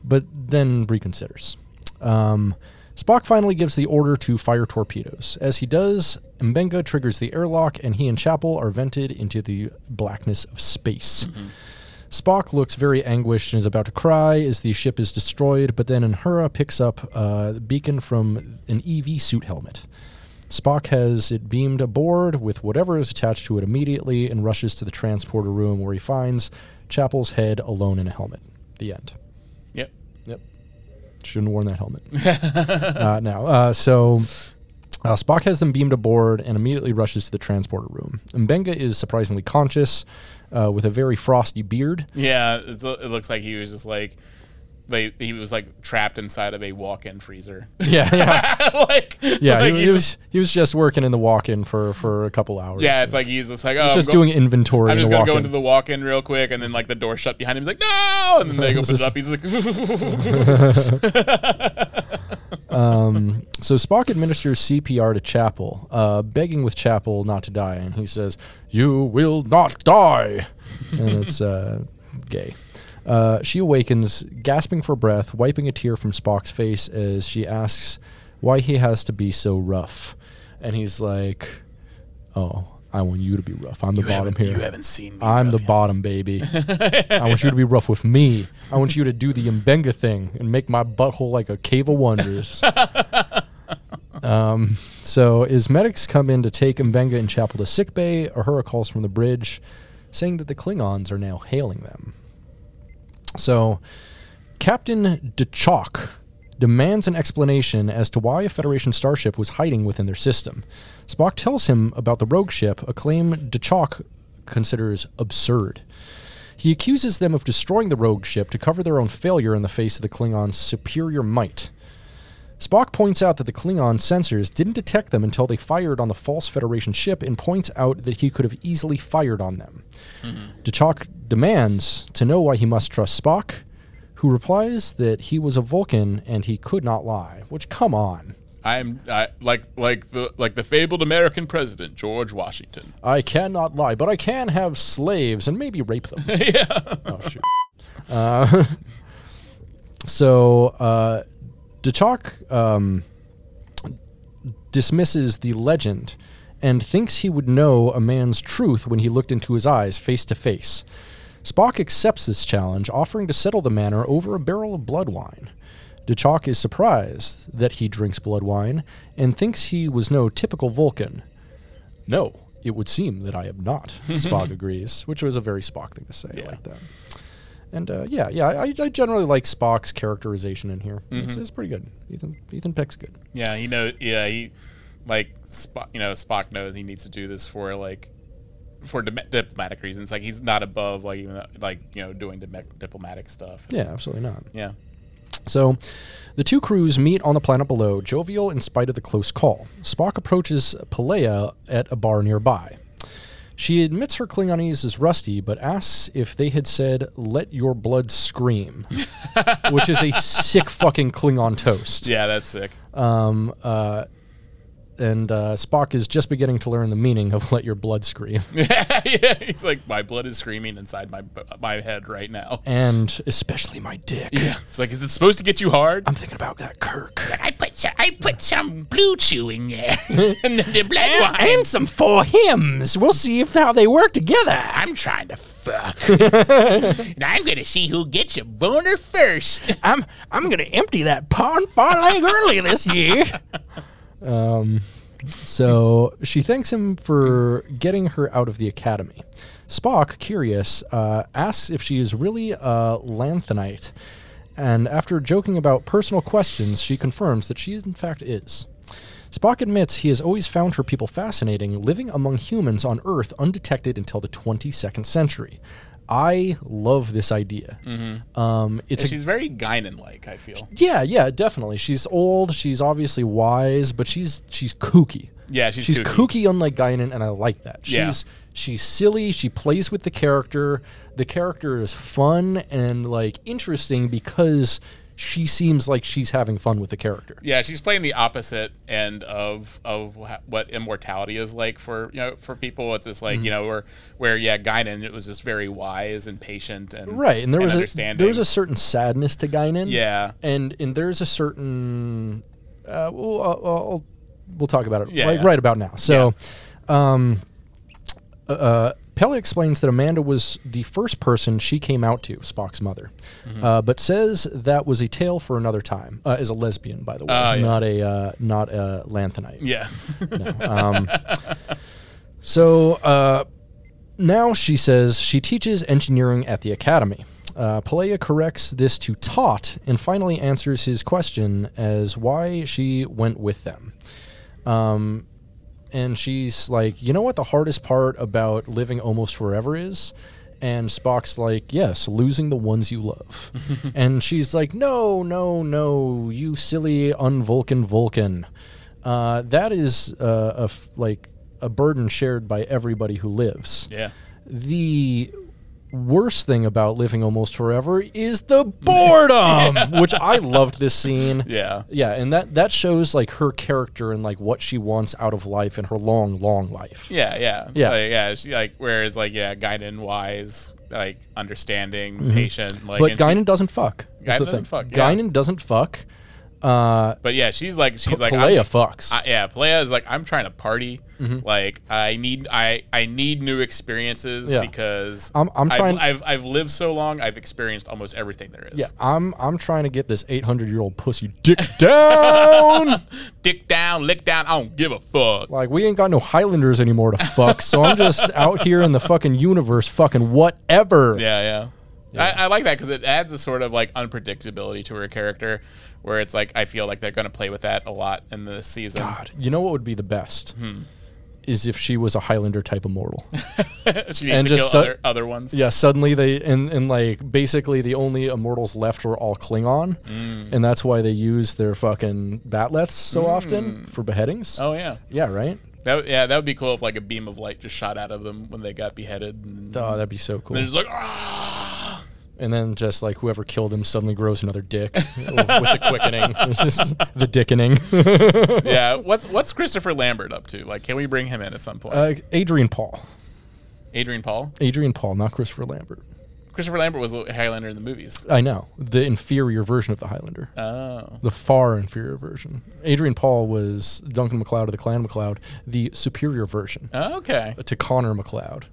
but then reconsiders. Um, Spock finally gives the order to fire torpedoes. As he does, Mbenga triggers the airlock, and he and Chapel are vented into the blackness of space. Spock looks very anguished and is about to cry as the ship is destroyed, but then Uhura picks up a beacon from an EV suit helmet. Spock has it beamed aboard with whatever is attached to it immediately and rushes to the transporter room where he finds Chapel's head alone in a helmet. The end. Yep. Yep. Shouldn't have worn that helmet. uh, now, uh, so uh, Spock has them beamed aboard and immediately rushes to the transporter room. Mbenga is surprisingly conscious, uh, with a very frosty beard. Yeah, it's, it looks like he was just like, like he was like trapped inside of a walk-in freezer. Yeah, yeah, like, yeah. like he, he was just- he was just working in the walk-in for for a couple hours. yeah, it's like he's just like, oh, He's just go- doing inventory. I'm in just the gonna go walk-in. into the walk-in real quick, and then like the door shut behind him. He's like, no, and then they opens up. He's like, So Spock administers CPR to Chapel, uh, begging with Chapel not to die, and he says, "You will not die," and it's uh, gay. Uh, she awakens, gasping for breath, wiping a tear from Spock's face as she asks why he has to be so rough, and he's like, "Oh, I want you to be rough. I'm the bottom here. you haven't seen me. I'm the yet." bottom, baby. I want you to be rough with me. I want you to do the Mbenga thing and make my butthole like a cave of wonders. um, so, as medics come in to take Mbenga and Chapel to sickbay, Uhura calls from the bridge, saying that the Klingons are now hailing them. So, Captain DeChalk demands an explanation as to why a Federation starship was hiding within their system. Spock tells him about the rogue ship, a claim DeChalk considers absurd. He accuses them of destroying the rogue ship to cover their own failure in the face of the Klingons' superior might. Spock points out that the Klingon sensors didn't detect them until they fired on the false Federation ship and points out that he could have easily fired on them. DeChalk demands to know why he must trust Spock, who replies that he was a Vulcan and he could not lie. Which, come on. I'm I, like like the like the fabled American president George Washington. I cannot lie, but I can have slaves and maybe rape them. yeah. Oh shoot. Uh, so uh, DeChalk um, dismisses the legend and thinks he would know a man's truth when he looked into his eyes face to face. Spock accepts this challenge, offering to settle the matter over a barrel of blood wine. DeChalk is surprised that he drinks blood wine and thinks he was no typical Vulcan. No, it would seem that I am not. Spock agrees, which was a very Spock thing to say. Yeah. like that. And uh, yeah, yeah, I, I generally like Spock's characterization in here. It's, it's pretty good. Ethan Ethan Peck's good. Yeah, he knows. Yeah, he like Spock. You know, Spock knows he needs to do this for like for dip- diplomatic reasons. Like he's not above like even like you know doing dip- diplomatic stuff. Yeah, absolutely not. Yeah. So, the two crews meet on the planet below, jovial in spite of the close call. Spock approaches Pelia at a bar nearby. She admits her Klingonese is rusty, but asks if they had said, let your blood scream, which is a sick fucking Klingon toast. Yeah, that's sick. Um, uh, and uh, Spock is just beginning to learn the meaning of let your blood scream. yeah, he's like my blood is screaming inside my my head right now. and especially my dick. Yeah, it's like is it supposed to get you hard? I'm thinking about that Kirk. I put some, I put some blue chew in there, and the blood wine. And some four hymns. We'll see if how they work together. I'm trying to fuck, and I'm gonna see who gets a boner first. I'm I'm gonna empty that pon farr leg early this year. Um, so she thanks him for getting her out of the academy. Spock, curious, uh, asks if she is really a lanthanite, and after joking about personal questions, she confirms that she in fact is. Spock admits he has always found her people fascinating, living among humans on Earth undetected until the 22nd century. I love this idea. Um, it's a She's very Guinan like. I feel. yeah, yeah, definitely. She's old. She's obviously wise, but she's she's kooky. Yeah, she's she's kooky. kooky, unlike Guinan, and I like that. She's Yeah. she's silly. She plays with the character. The character is fun and like interesting because she seems like she's having fun with the character. Yeah, she's playing the opposite end of of what immortality is like for you know for people. It's just like Mm-hmm. you know where where yeah, Guinan it was just very wise and patient and Right, and there was a there was a certain sadness to Guinan. Yeah. and and there's a certain uh, we'll, uh, I'll, we'll talk about it Yeah, like yeah. right about now. So, um, uh, Pelia explains that Amanda was the first person she came out to, Spock's mother, Mm-hmm. uh, but says that was a tale for another time. Uh, is a lesbian, by the way, Ah, yeah. not a uh, not a lanthanite. yeah, Um, so uh, now she says she teaches engineering at the academy. Uh, Pelia corrects this to taught and finally answers his question as why she went with them. Um, and she's like, you know what the hardest part about living almost forever is? And Spock's like, yes, losing the ones you love. and she's like, no, no, no, you silly unvulcan Vulcan. Uh, that is uh, a f- like a burden shared by everybody who lives. yeah. The worst thing about living almost forever is the boredom, which I loved this scene. Yeah. Yeah, and that that shows like her character and like what she wants out of life in her long, long life. Yeah, yeah, Yeah. like, yeah. She like whereas like yeah, Guinan wise, like understanding, patient. Mm-hmm. but and she- Guinan doesn't fuck. Guinan doesn't fuck, yeah. Guinan doesn't fuck. Uh, but yeah, she's like she's like Pelia fucks. I, yeah, Pelia is like I'm trying to party. Mm-hmm. Like I need I I need new experiences Yeah. because I'm- I'm I've- trying- I've, I've lived so long. I've experienced almost everything there is. yeah, I'm I'm trying to get this 800 year old pussy dick down. Dick down, lick down. I don't give a fuck. like we ain't got no Highlanders anymore to fuck, so I'm just out here in the fucking universe fucking whatever. Yeah, yeah. I, I like that because it adds a sort of like unpredictability to her character, where it's like I feel like they're going to play with that a lot in this season. God, you know what would be the best? Hmm. Is if she was a Highlander type immortal. she needs And to just kill su- other, other ones. yeah, suddenly they and, and like basically the only immortals left were all Klingon, Mm. and that's why they use their fucking batleths so often for beheadings. Oh yeah. Yeah, right. That yeah, that would be cool if like a beam of light just shot out of them when they got beheaded. And Oh, that'd be so cool. they're just like, ah. And then just like whoever killed him suddenly grows another dick with the quickening. It's just the dickening. yeah. What's what's Christopher Lambert up to? Like, can we bring him in at some point? uh, Adrian Paul. Adrian Paul. Adrian Paul, not Christopher Lambert. Christopher Lambert was the Highlander in the movies. I know the inferior version of the Highlander, Oh. the far inferior version. Adrian Paul was Duncan MacLeod of the Clan MacLeod, the superior version Okay. to Connor MacLeod.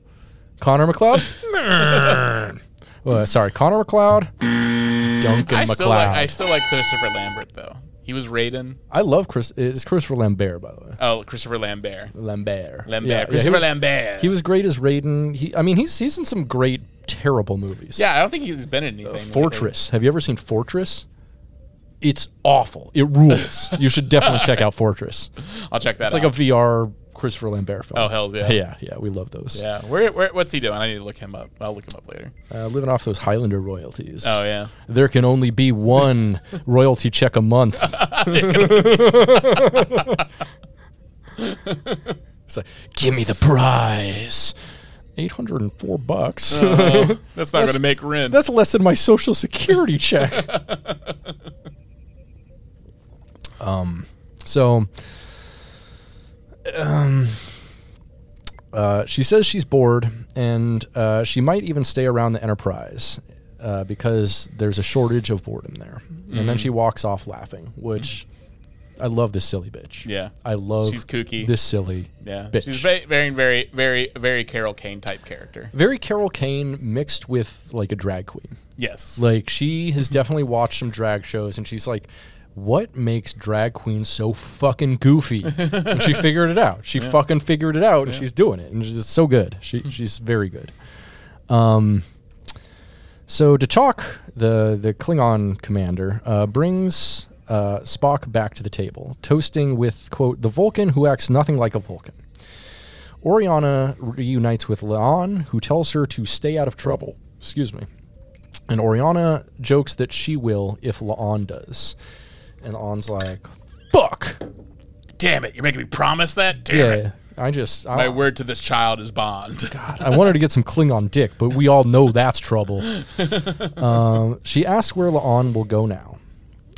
Connor MacLeod. uh, sorry, Connor MacLeod. Duncan I MacLeod. still like I still like Christopher Lambert though. He was Raiden. I love Chris. It's Christopher Lambert, by the way. Oh, Christopher Lambert. Lambert. Lambert. Yeah, yeah, Christopher he was, Lambert. He was great as Raiden. He, I mean, he's he's in some great terrible movies. yeah, I don't think he's been in anything. Fortress. Have you ever seen Fortress? It's awful. It rules. you should definitely check out Fortress. I'll check that It's out. like a VR Christopher Lambert film. Oh, hells yeah. Yeah, yeah, we love those. yeah. Where, where, what's he doing? I need to look him up. I'll look him up later. Uh, living off those Highlander royalties. Oh, yeah. There can only be one royalty check a month. it's like, give me the prize. 804 bucks. That's not going to make rent. That's less than my social security check. um, so, um, uh, she says she's bored and uh, she might even stay around the Enterprise uh, because there's a shortage of boredom there. And then she walks off laughing, which I love this silly bitch. Yeah. I love She's kooky. this silly yeah. bitch. She's very, very, very, very, very Carol Kane type character. Very Carol Kane mixed with like a drag queen. Yes. Like she has definitely watched some drag shows and she's like, what makes drag queens so fucking goofy? and she figured it out. She fucking figured it out and she's doing it. And she's just so good. She she's very good. Um so Dachok, the the Klingon commander, uh, brings uh, Spock back to the table, toasting with quote the Vulcan who acts nothing like a Vulcan. Oriana reunites with La'an, who tells her to stay out of trouble. Excuse me. And Oriana jokes that she will if La'an does. And On's like, "Fuck." Damn it. You're making me promise that? Damn Yeah, it. I just I, My word to this child is bond. God, I wanted to get some Klingon dick, but we all know that's trouble. Um, she asks where La'an will go now.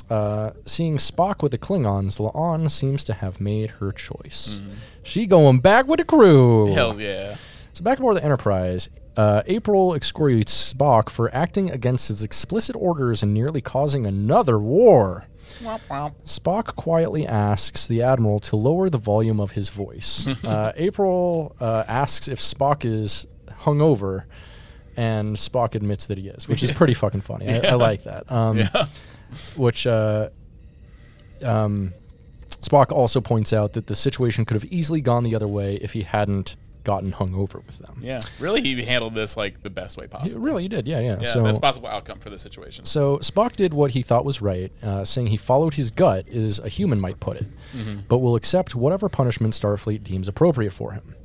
Uh, seeing Spock with the Klingons, La'an seems to have made her choice. She going back with the crew. Hells yeah. So back aboard the Enterprise, uh, April excoriates Spock for acting against his explicit orders and nearly causing another war. Spock quietly asks the Admiral to lower the volume of his voice. uh, April uh, asks if Spock is hungover, and Spock admits that he is, which is pretty fucking funny. I, I like that. Um, Which uh, um, Spock also points out that the situation could have easily gone the other way if he hadn't gotten hung over with them. Yeah. Really, he handled this like the best way He possible. really he did, yeah, yeah. Yeah, so, best possible outcome for the situation. so Spock did what he thought was right, uh, saying he followed his gut, as a human might put it, but will accept whatever punishment Starfleet deems appropriate for him.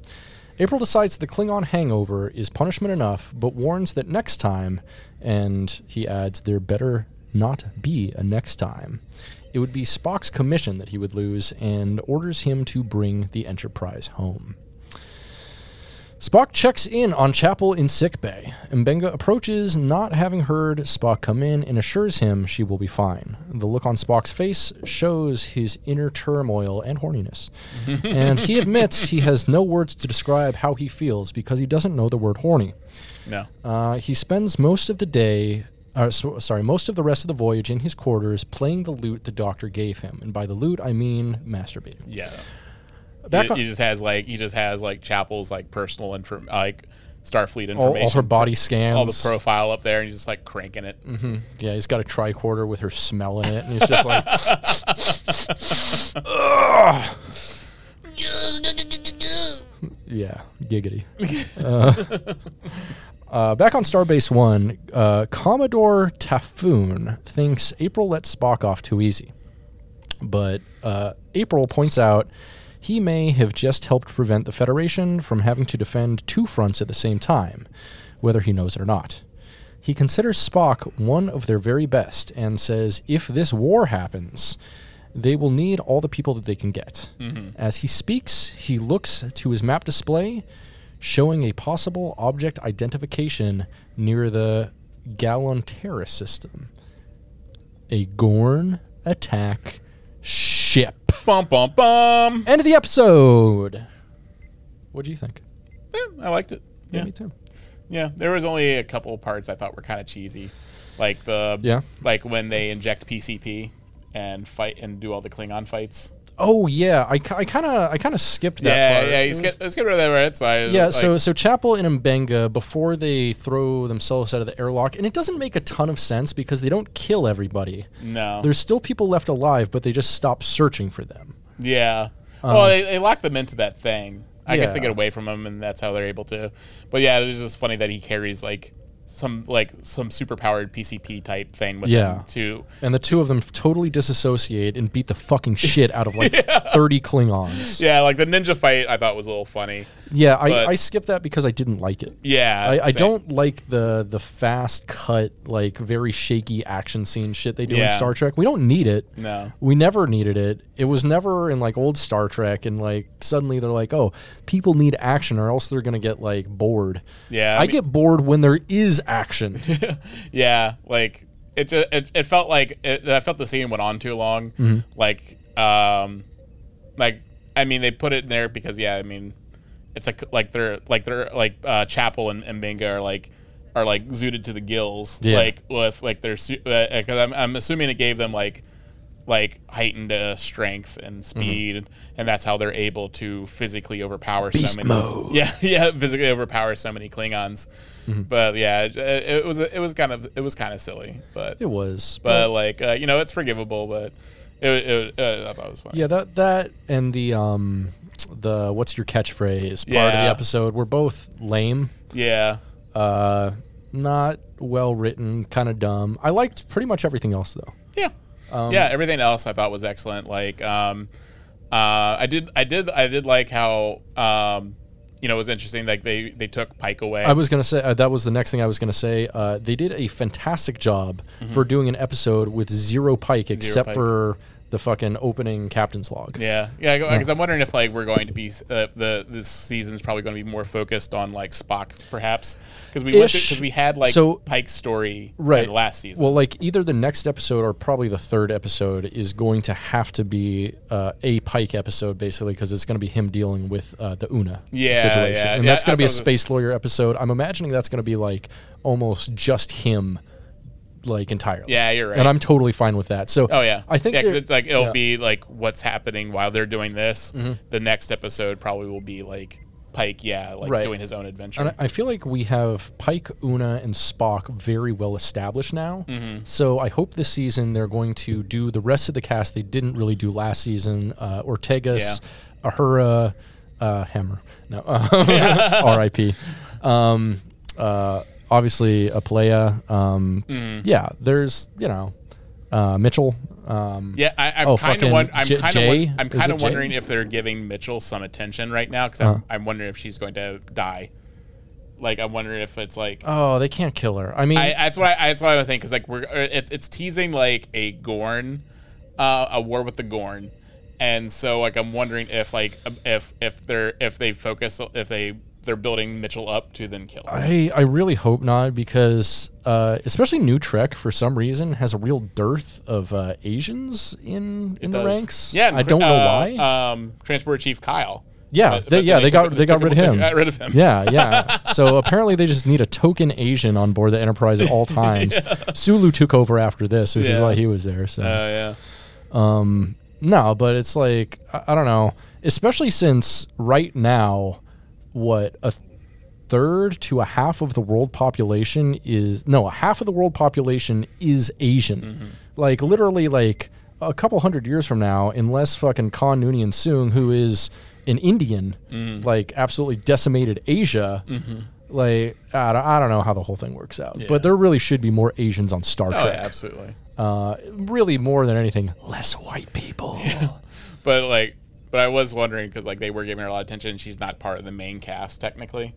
April decides the Klingon hangover is punishment enough, but warns that next time, and he adds, there better not be a next time. It would be Spock's commission that he would lose, and orders him to bring the Enterprise home. Spock checks in on Chapel in sickbay. Mbenga approaches, not having heard Spock come in, and assures him she will be fine. The look on Spock's face shows his inner turmoil and horniness. and he admits he has no words to describe how he feels because he doesn't know the word horny. No. Uh, he spends most of the day, uh, so, sorry, most of the rest of the voyage in his quarters playing the lute the doctor gave him. And by the lute, I mean masturbating. Yeah. Back he, on- he just has like he just has like Chapel's like personal info like Starfleet information. all her body scans. all the profile up there, and he's just like cranking it. Yeah, he's got a tricorder with her smell in it, and he's just like, yeah, giggity. uh, uh, back on Starbase One, uh, Commodore Typhoon thinks April let Spock off too easy, but uh, April points out he may have just helped prevent the Federation from having to defend two fronts at the same time, whether he knows it or not. He considers Spock one of their very best and says if this war happens, they will need all the people that they can get. Mm-hmm. As he speaks, he looks to his map display, showing a possible object identification near the Gallanteris system. A Gorn attack ship. Bum bum bum. End of the episode. What do you think? Yeah, I liked it. Yeah. me too. Yeah, there was only a couple parts I thought were kind of cheesy, like the Yeah. like when they inject PCP and fight and do all the Klingon fights. Oh yeah, I, kind of I kind of skipped that Yeah, part. yeah. He's get, let's get rid of that right side. Yeah, like, so so Chapel and Mbenga before they throw themselves out of the airlock, and it doesn't make a ton of sense because they don't kill everybody. no, There's still people left alive, but they just stop searching for them. yeah. Um, well, they, they lock them into that thing. I guess they get away from him, and that's how they're able to. But yeah, it is just funny that he carries like some like some superpowered PCP type thing with Yeah. him too. And the two of them totally disassociate and beat the fucking shit out of like 30 Klingons. Yeah, like the ninja fight, I thought was a little funny. Yeah, I, I skipped that because I didn't like it. Yeah, I, I don't like the the fast cut, like very shaky action scene shit they do in Star Trek. We don't need it. No. We never needed it. It was never in like old Star Trek and like suddenly they're like, oh, people need action or else they're gonna get like bored. Yeah, I, I mean- get bored when there is action. Yeah, like it. Just, it, it felt like it, I felt the scene went on too long. Mm-hmm. Like, um, like I mean, they put it in there because yeah, I mean, it's like like they're like they're like uh, Chapel and, and Mbenga are like are like zooted to the gills. Yeah. Like with like their because I'm I'm assuming it gave them like like heightened uh, strength and speed, and that's how they're able to physically overpower Mm-hmm. Beast so many. mode. Yeah, yeah, physically overpower so many Klingons. Mm-hmm. But yeah, it, it was it was kind of it was kind of silly, but it was. but like uh, you know it's forgivable, but it, it, uh, I thought it was funny. Yeah, that that and the um the what's your catchphrase part of the Yeah. episode were both lame. yeah, Uh not well written, kind of dumb. I liked pretty much everything else though. yeah, Um, yeah. Everything else I thought was excellent. Like um, uh, I did I did I did like how um, you know it was interesting. Like they they took Pike away. I was gonna say uh, that was the next thing I was gonna say. Uh, they did a fantastic job for doing an episode with zero Pike, except Pike. for the fucking opening captain's log. Yeah, yeah, because I'm wondering if like we're going to be uh, the this season's probably going to be more focused on like Spock, perhaps, because we because we had like So- Pike's story right last season. Well, like either the next episode or probably the third episode is going to have to be uh, a Pike episode, basically, because it's going to be him dealing with uh, the Una Yeah, situation, yeah. and Yeah, that's going to be a that's what I was- space lawyer episode. I'm imagining that's going to be like almost just him, like entirely. Yeah, you're right. And I'm totally fine with that. So, Oh yeah, I think yeah, it's like it'll yeah. Mm-hmm. be like what's happening while they're doing this. The next episode probably will be like Pike, yeah, like Right. doing his own adventure. And I feel like we have Pike, Una, and Spock very well established now. Mm-hmm. So I hope this season they're going to do the rest of the cast they didn't really do last season. Uh, Ortegas, Uhura, uh, Hammer. No, R.I.P. Um, uh, obviously, a Playa. Um, Mm-hmm. Yeah, there's you know uh, Mitchell. Um, yeah, I, I'm Oh, kind of I'm J- kind of I'm kind it of Jay? wondering if they're giving Mitchell some attention right now because. I'm, I'm wondering if she's going to die. Like I'm wondering if it's like Oh, they can't kill her. I mean, I, that's what I, that's what I would think because like we're uh, it's it's teasing like a Gorn, uh, a war with the Gorn, and so like I'm wondering if like um, if if they're if they focus if they they're building Mitchell up to then kill. her. I, I really hope not because uh, especially New Trek for some reason has a real dearth of uh, Asians in in the Does- ranks. Yeah, I don't know uh, why. Um, Transporter Chief Kyle. yeah, But- they, but yeah, they, got took- they got rid of him. Got rid of him. yeah, yeah. So apparently they just need a token Asian on board the Enterprise at all times. Sulu took over after this, which is why he was there. So Uh, yeah. no, but it's like I, I don't know, especially since right now, what a third to a half of the world population is no, a half of the world population is Asian. Mm-hmm. Like literally, like a couple hundred years from now, unless fucking Khan Noonien Soong, who is an Indian, Mm-hmm. like absolutely decimated Asia. Like I don't, I don't know how the whole thing works out, but there really should be more Asians on Star Oh, Trek. yeah, absolutely. Uh, really, more than anything, less white people. But like, but I was wondering because like they were giving her a lot of attention. and She's not part of the main cast technically.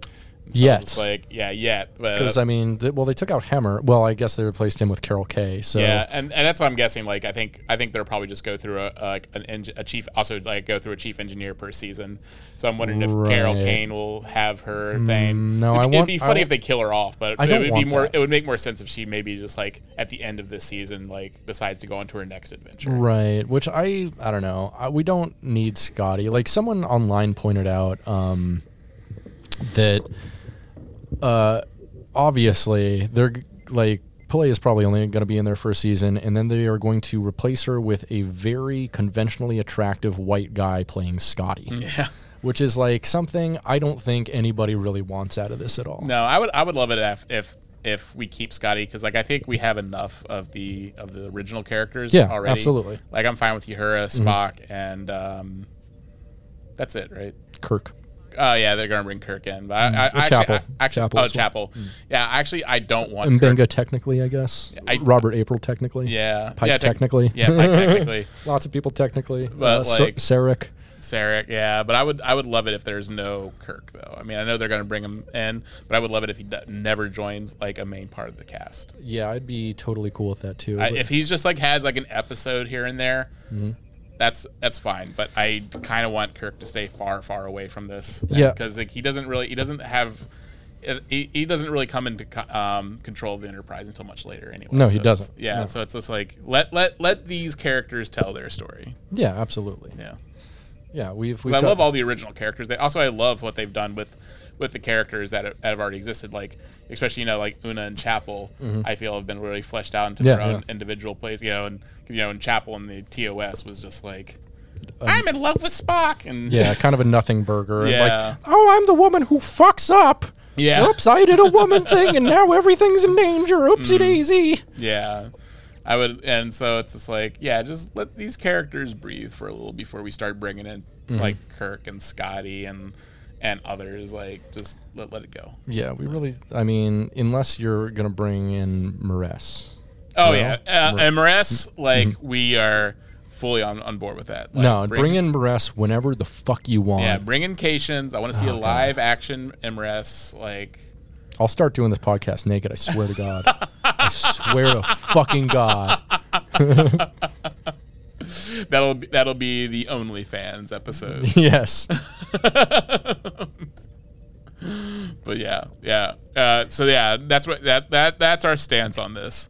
And so Yet. Like yeah, yet. Because I mean, th- well, they took out Hammer. Well, I guess they replaced him with Carol Kane. So Yeah, and, and that's what I'm guessing. Like, I think I think they'll probably just go through a like an a chief, also like go through a chief engineer per season. So I'm wondering if Carol Kane will have her thing. no, it'd, I it'd be funny want- if they kill her off, but I it would be want more. that. It would make more sense if she maybe just like at the end of this season, like decides to go on to her next adventure. right. Which I I don't know. I, we don't need Scotty. Like someone online pointed out um, that uh, obviously they're like Pelia is probably only going to be in there for a season, and then they are going to replace her with a very conventionally attractive white guy playing Scotty. Yeah. Which is like something I don't think anybody really wants out of this at all. No, I would I would love it if if if we keep Scotty because like I think we have enough of the of the original characters Yeah, already. absolutely. Like I'm fine with Uhura, Spock, and um, that's it, right? Kirk. Oh yeah, they're gonna bring Kirk in, but I, I, Or actually, I, actually, Chapel oh well. Chapel, yeah. Actually, I don't want And. Mbenga technically, I guess. I- Robert April technically. Yeah, Pike yeah, tec- technically. Yeah, Pike technically. Lots of people technically. But, uh, like- Sarek. Sarek, yeah, but I would I would love it if there's no Kirk though. I mean, I know they're gonna bring him in, but I would love it if he d- never joins like a main part of the cast. Yeah, I'd be totally cool with that too. I, if he's just like has like an episode here and there, Mm-hmm. That's that's fine. But I kind of want Kirk to stay far, far away from this. Yeah. because like he doesn't really, he doesn't have, he, he doesn't really come into co- um, control of the Enterprise until much later. Anyway, No, he So it's- doesn't. Yeah, No. so it's just like let let let these characters tell their story. yeah, absolutely. Yeah. Yeah, we've. we've I love all the original characters. They also I love what they've done with with the characters that have, already existed. Like especially you know like Una and Chapel. I feel have been really fleshed out into Mm-hmm. Yeah, their own yeah. individual plays. You know, and because you know in Chapel in the TOS was just like Um, I'm in love with Spock and Yeah, kind of a nothing burger. and Yeah. Like, oh, I'm the woman who fucks up. Yeah. Oops, I did a woman thing, and now everything's in danger. Oopsie Mm. daisy. yeah. I would, and so it's just like, yeah, just let these characters breathe for a little before we start bringing in Mm-hmm. like Kirk and Scotty and and others. Like, just let, let it go. Yeah, we really. I mean, unless you're gonna bring in M'Ress. Oh yeah, uh, and M'Ress, like Mm-hmm. we are fully on, on board with that. Like, no, bring, in M'Ress whenever the fuck you want. yeah, bring in Caitians. I want to see Oh, a God. live action M'Ress. Like, I'll start doing this podcast naked. I swear to God. I swear to fucking God. that'll be, that'll be the OnlyFans episode. Yes. but yeah, yeah. Uh, so yeah, that's what that that that's our stance on this.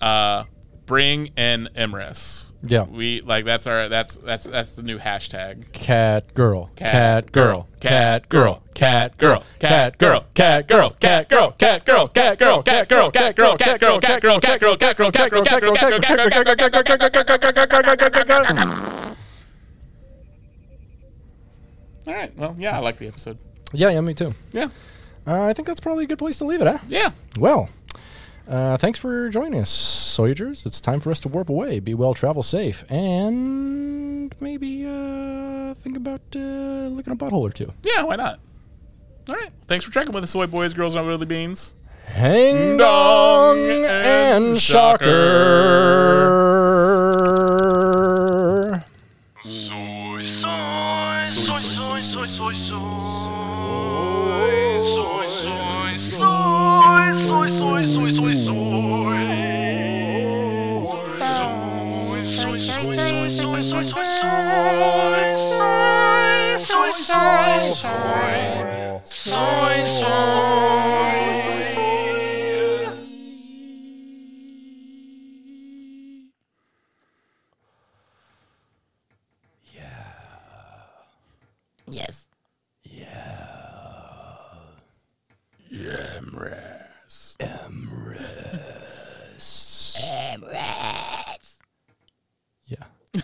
Uh, bring in M'Ress. Yeah. we like that's our that's that's that's the new hashtag. Cat girl. Cat Cat girl. cat Cat girl. Cat girl. Cat girl. cat girl, cat girl, cat girl, cat girl, cat girl, cat girl, cat girl, cat girl, cat girl, cat girl, cat girl, cat girl, cat girl, cat girl, cat girl, cat girl. All right. Well, yeah, I like the episode. Yeah, yeah, me too. Yeah. Uh, I think that's probably a good place to leave it, huh? Yeah. Well, uh, thanks for joining us, Soyagers. It's time for us to warp away. Be well, travel safe, and maybe uh, think about uh, licking a butthole or two. Yeah, why not? All right. Thanks for checking with the soy boys, girls, and Willy Beans. Hang dong dong and and shocker. shocker.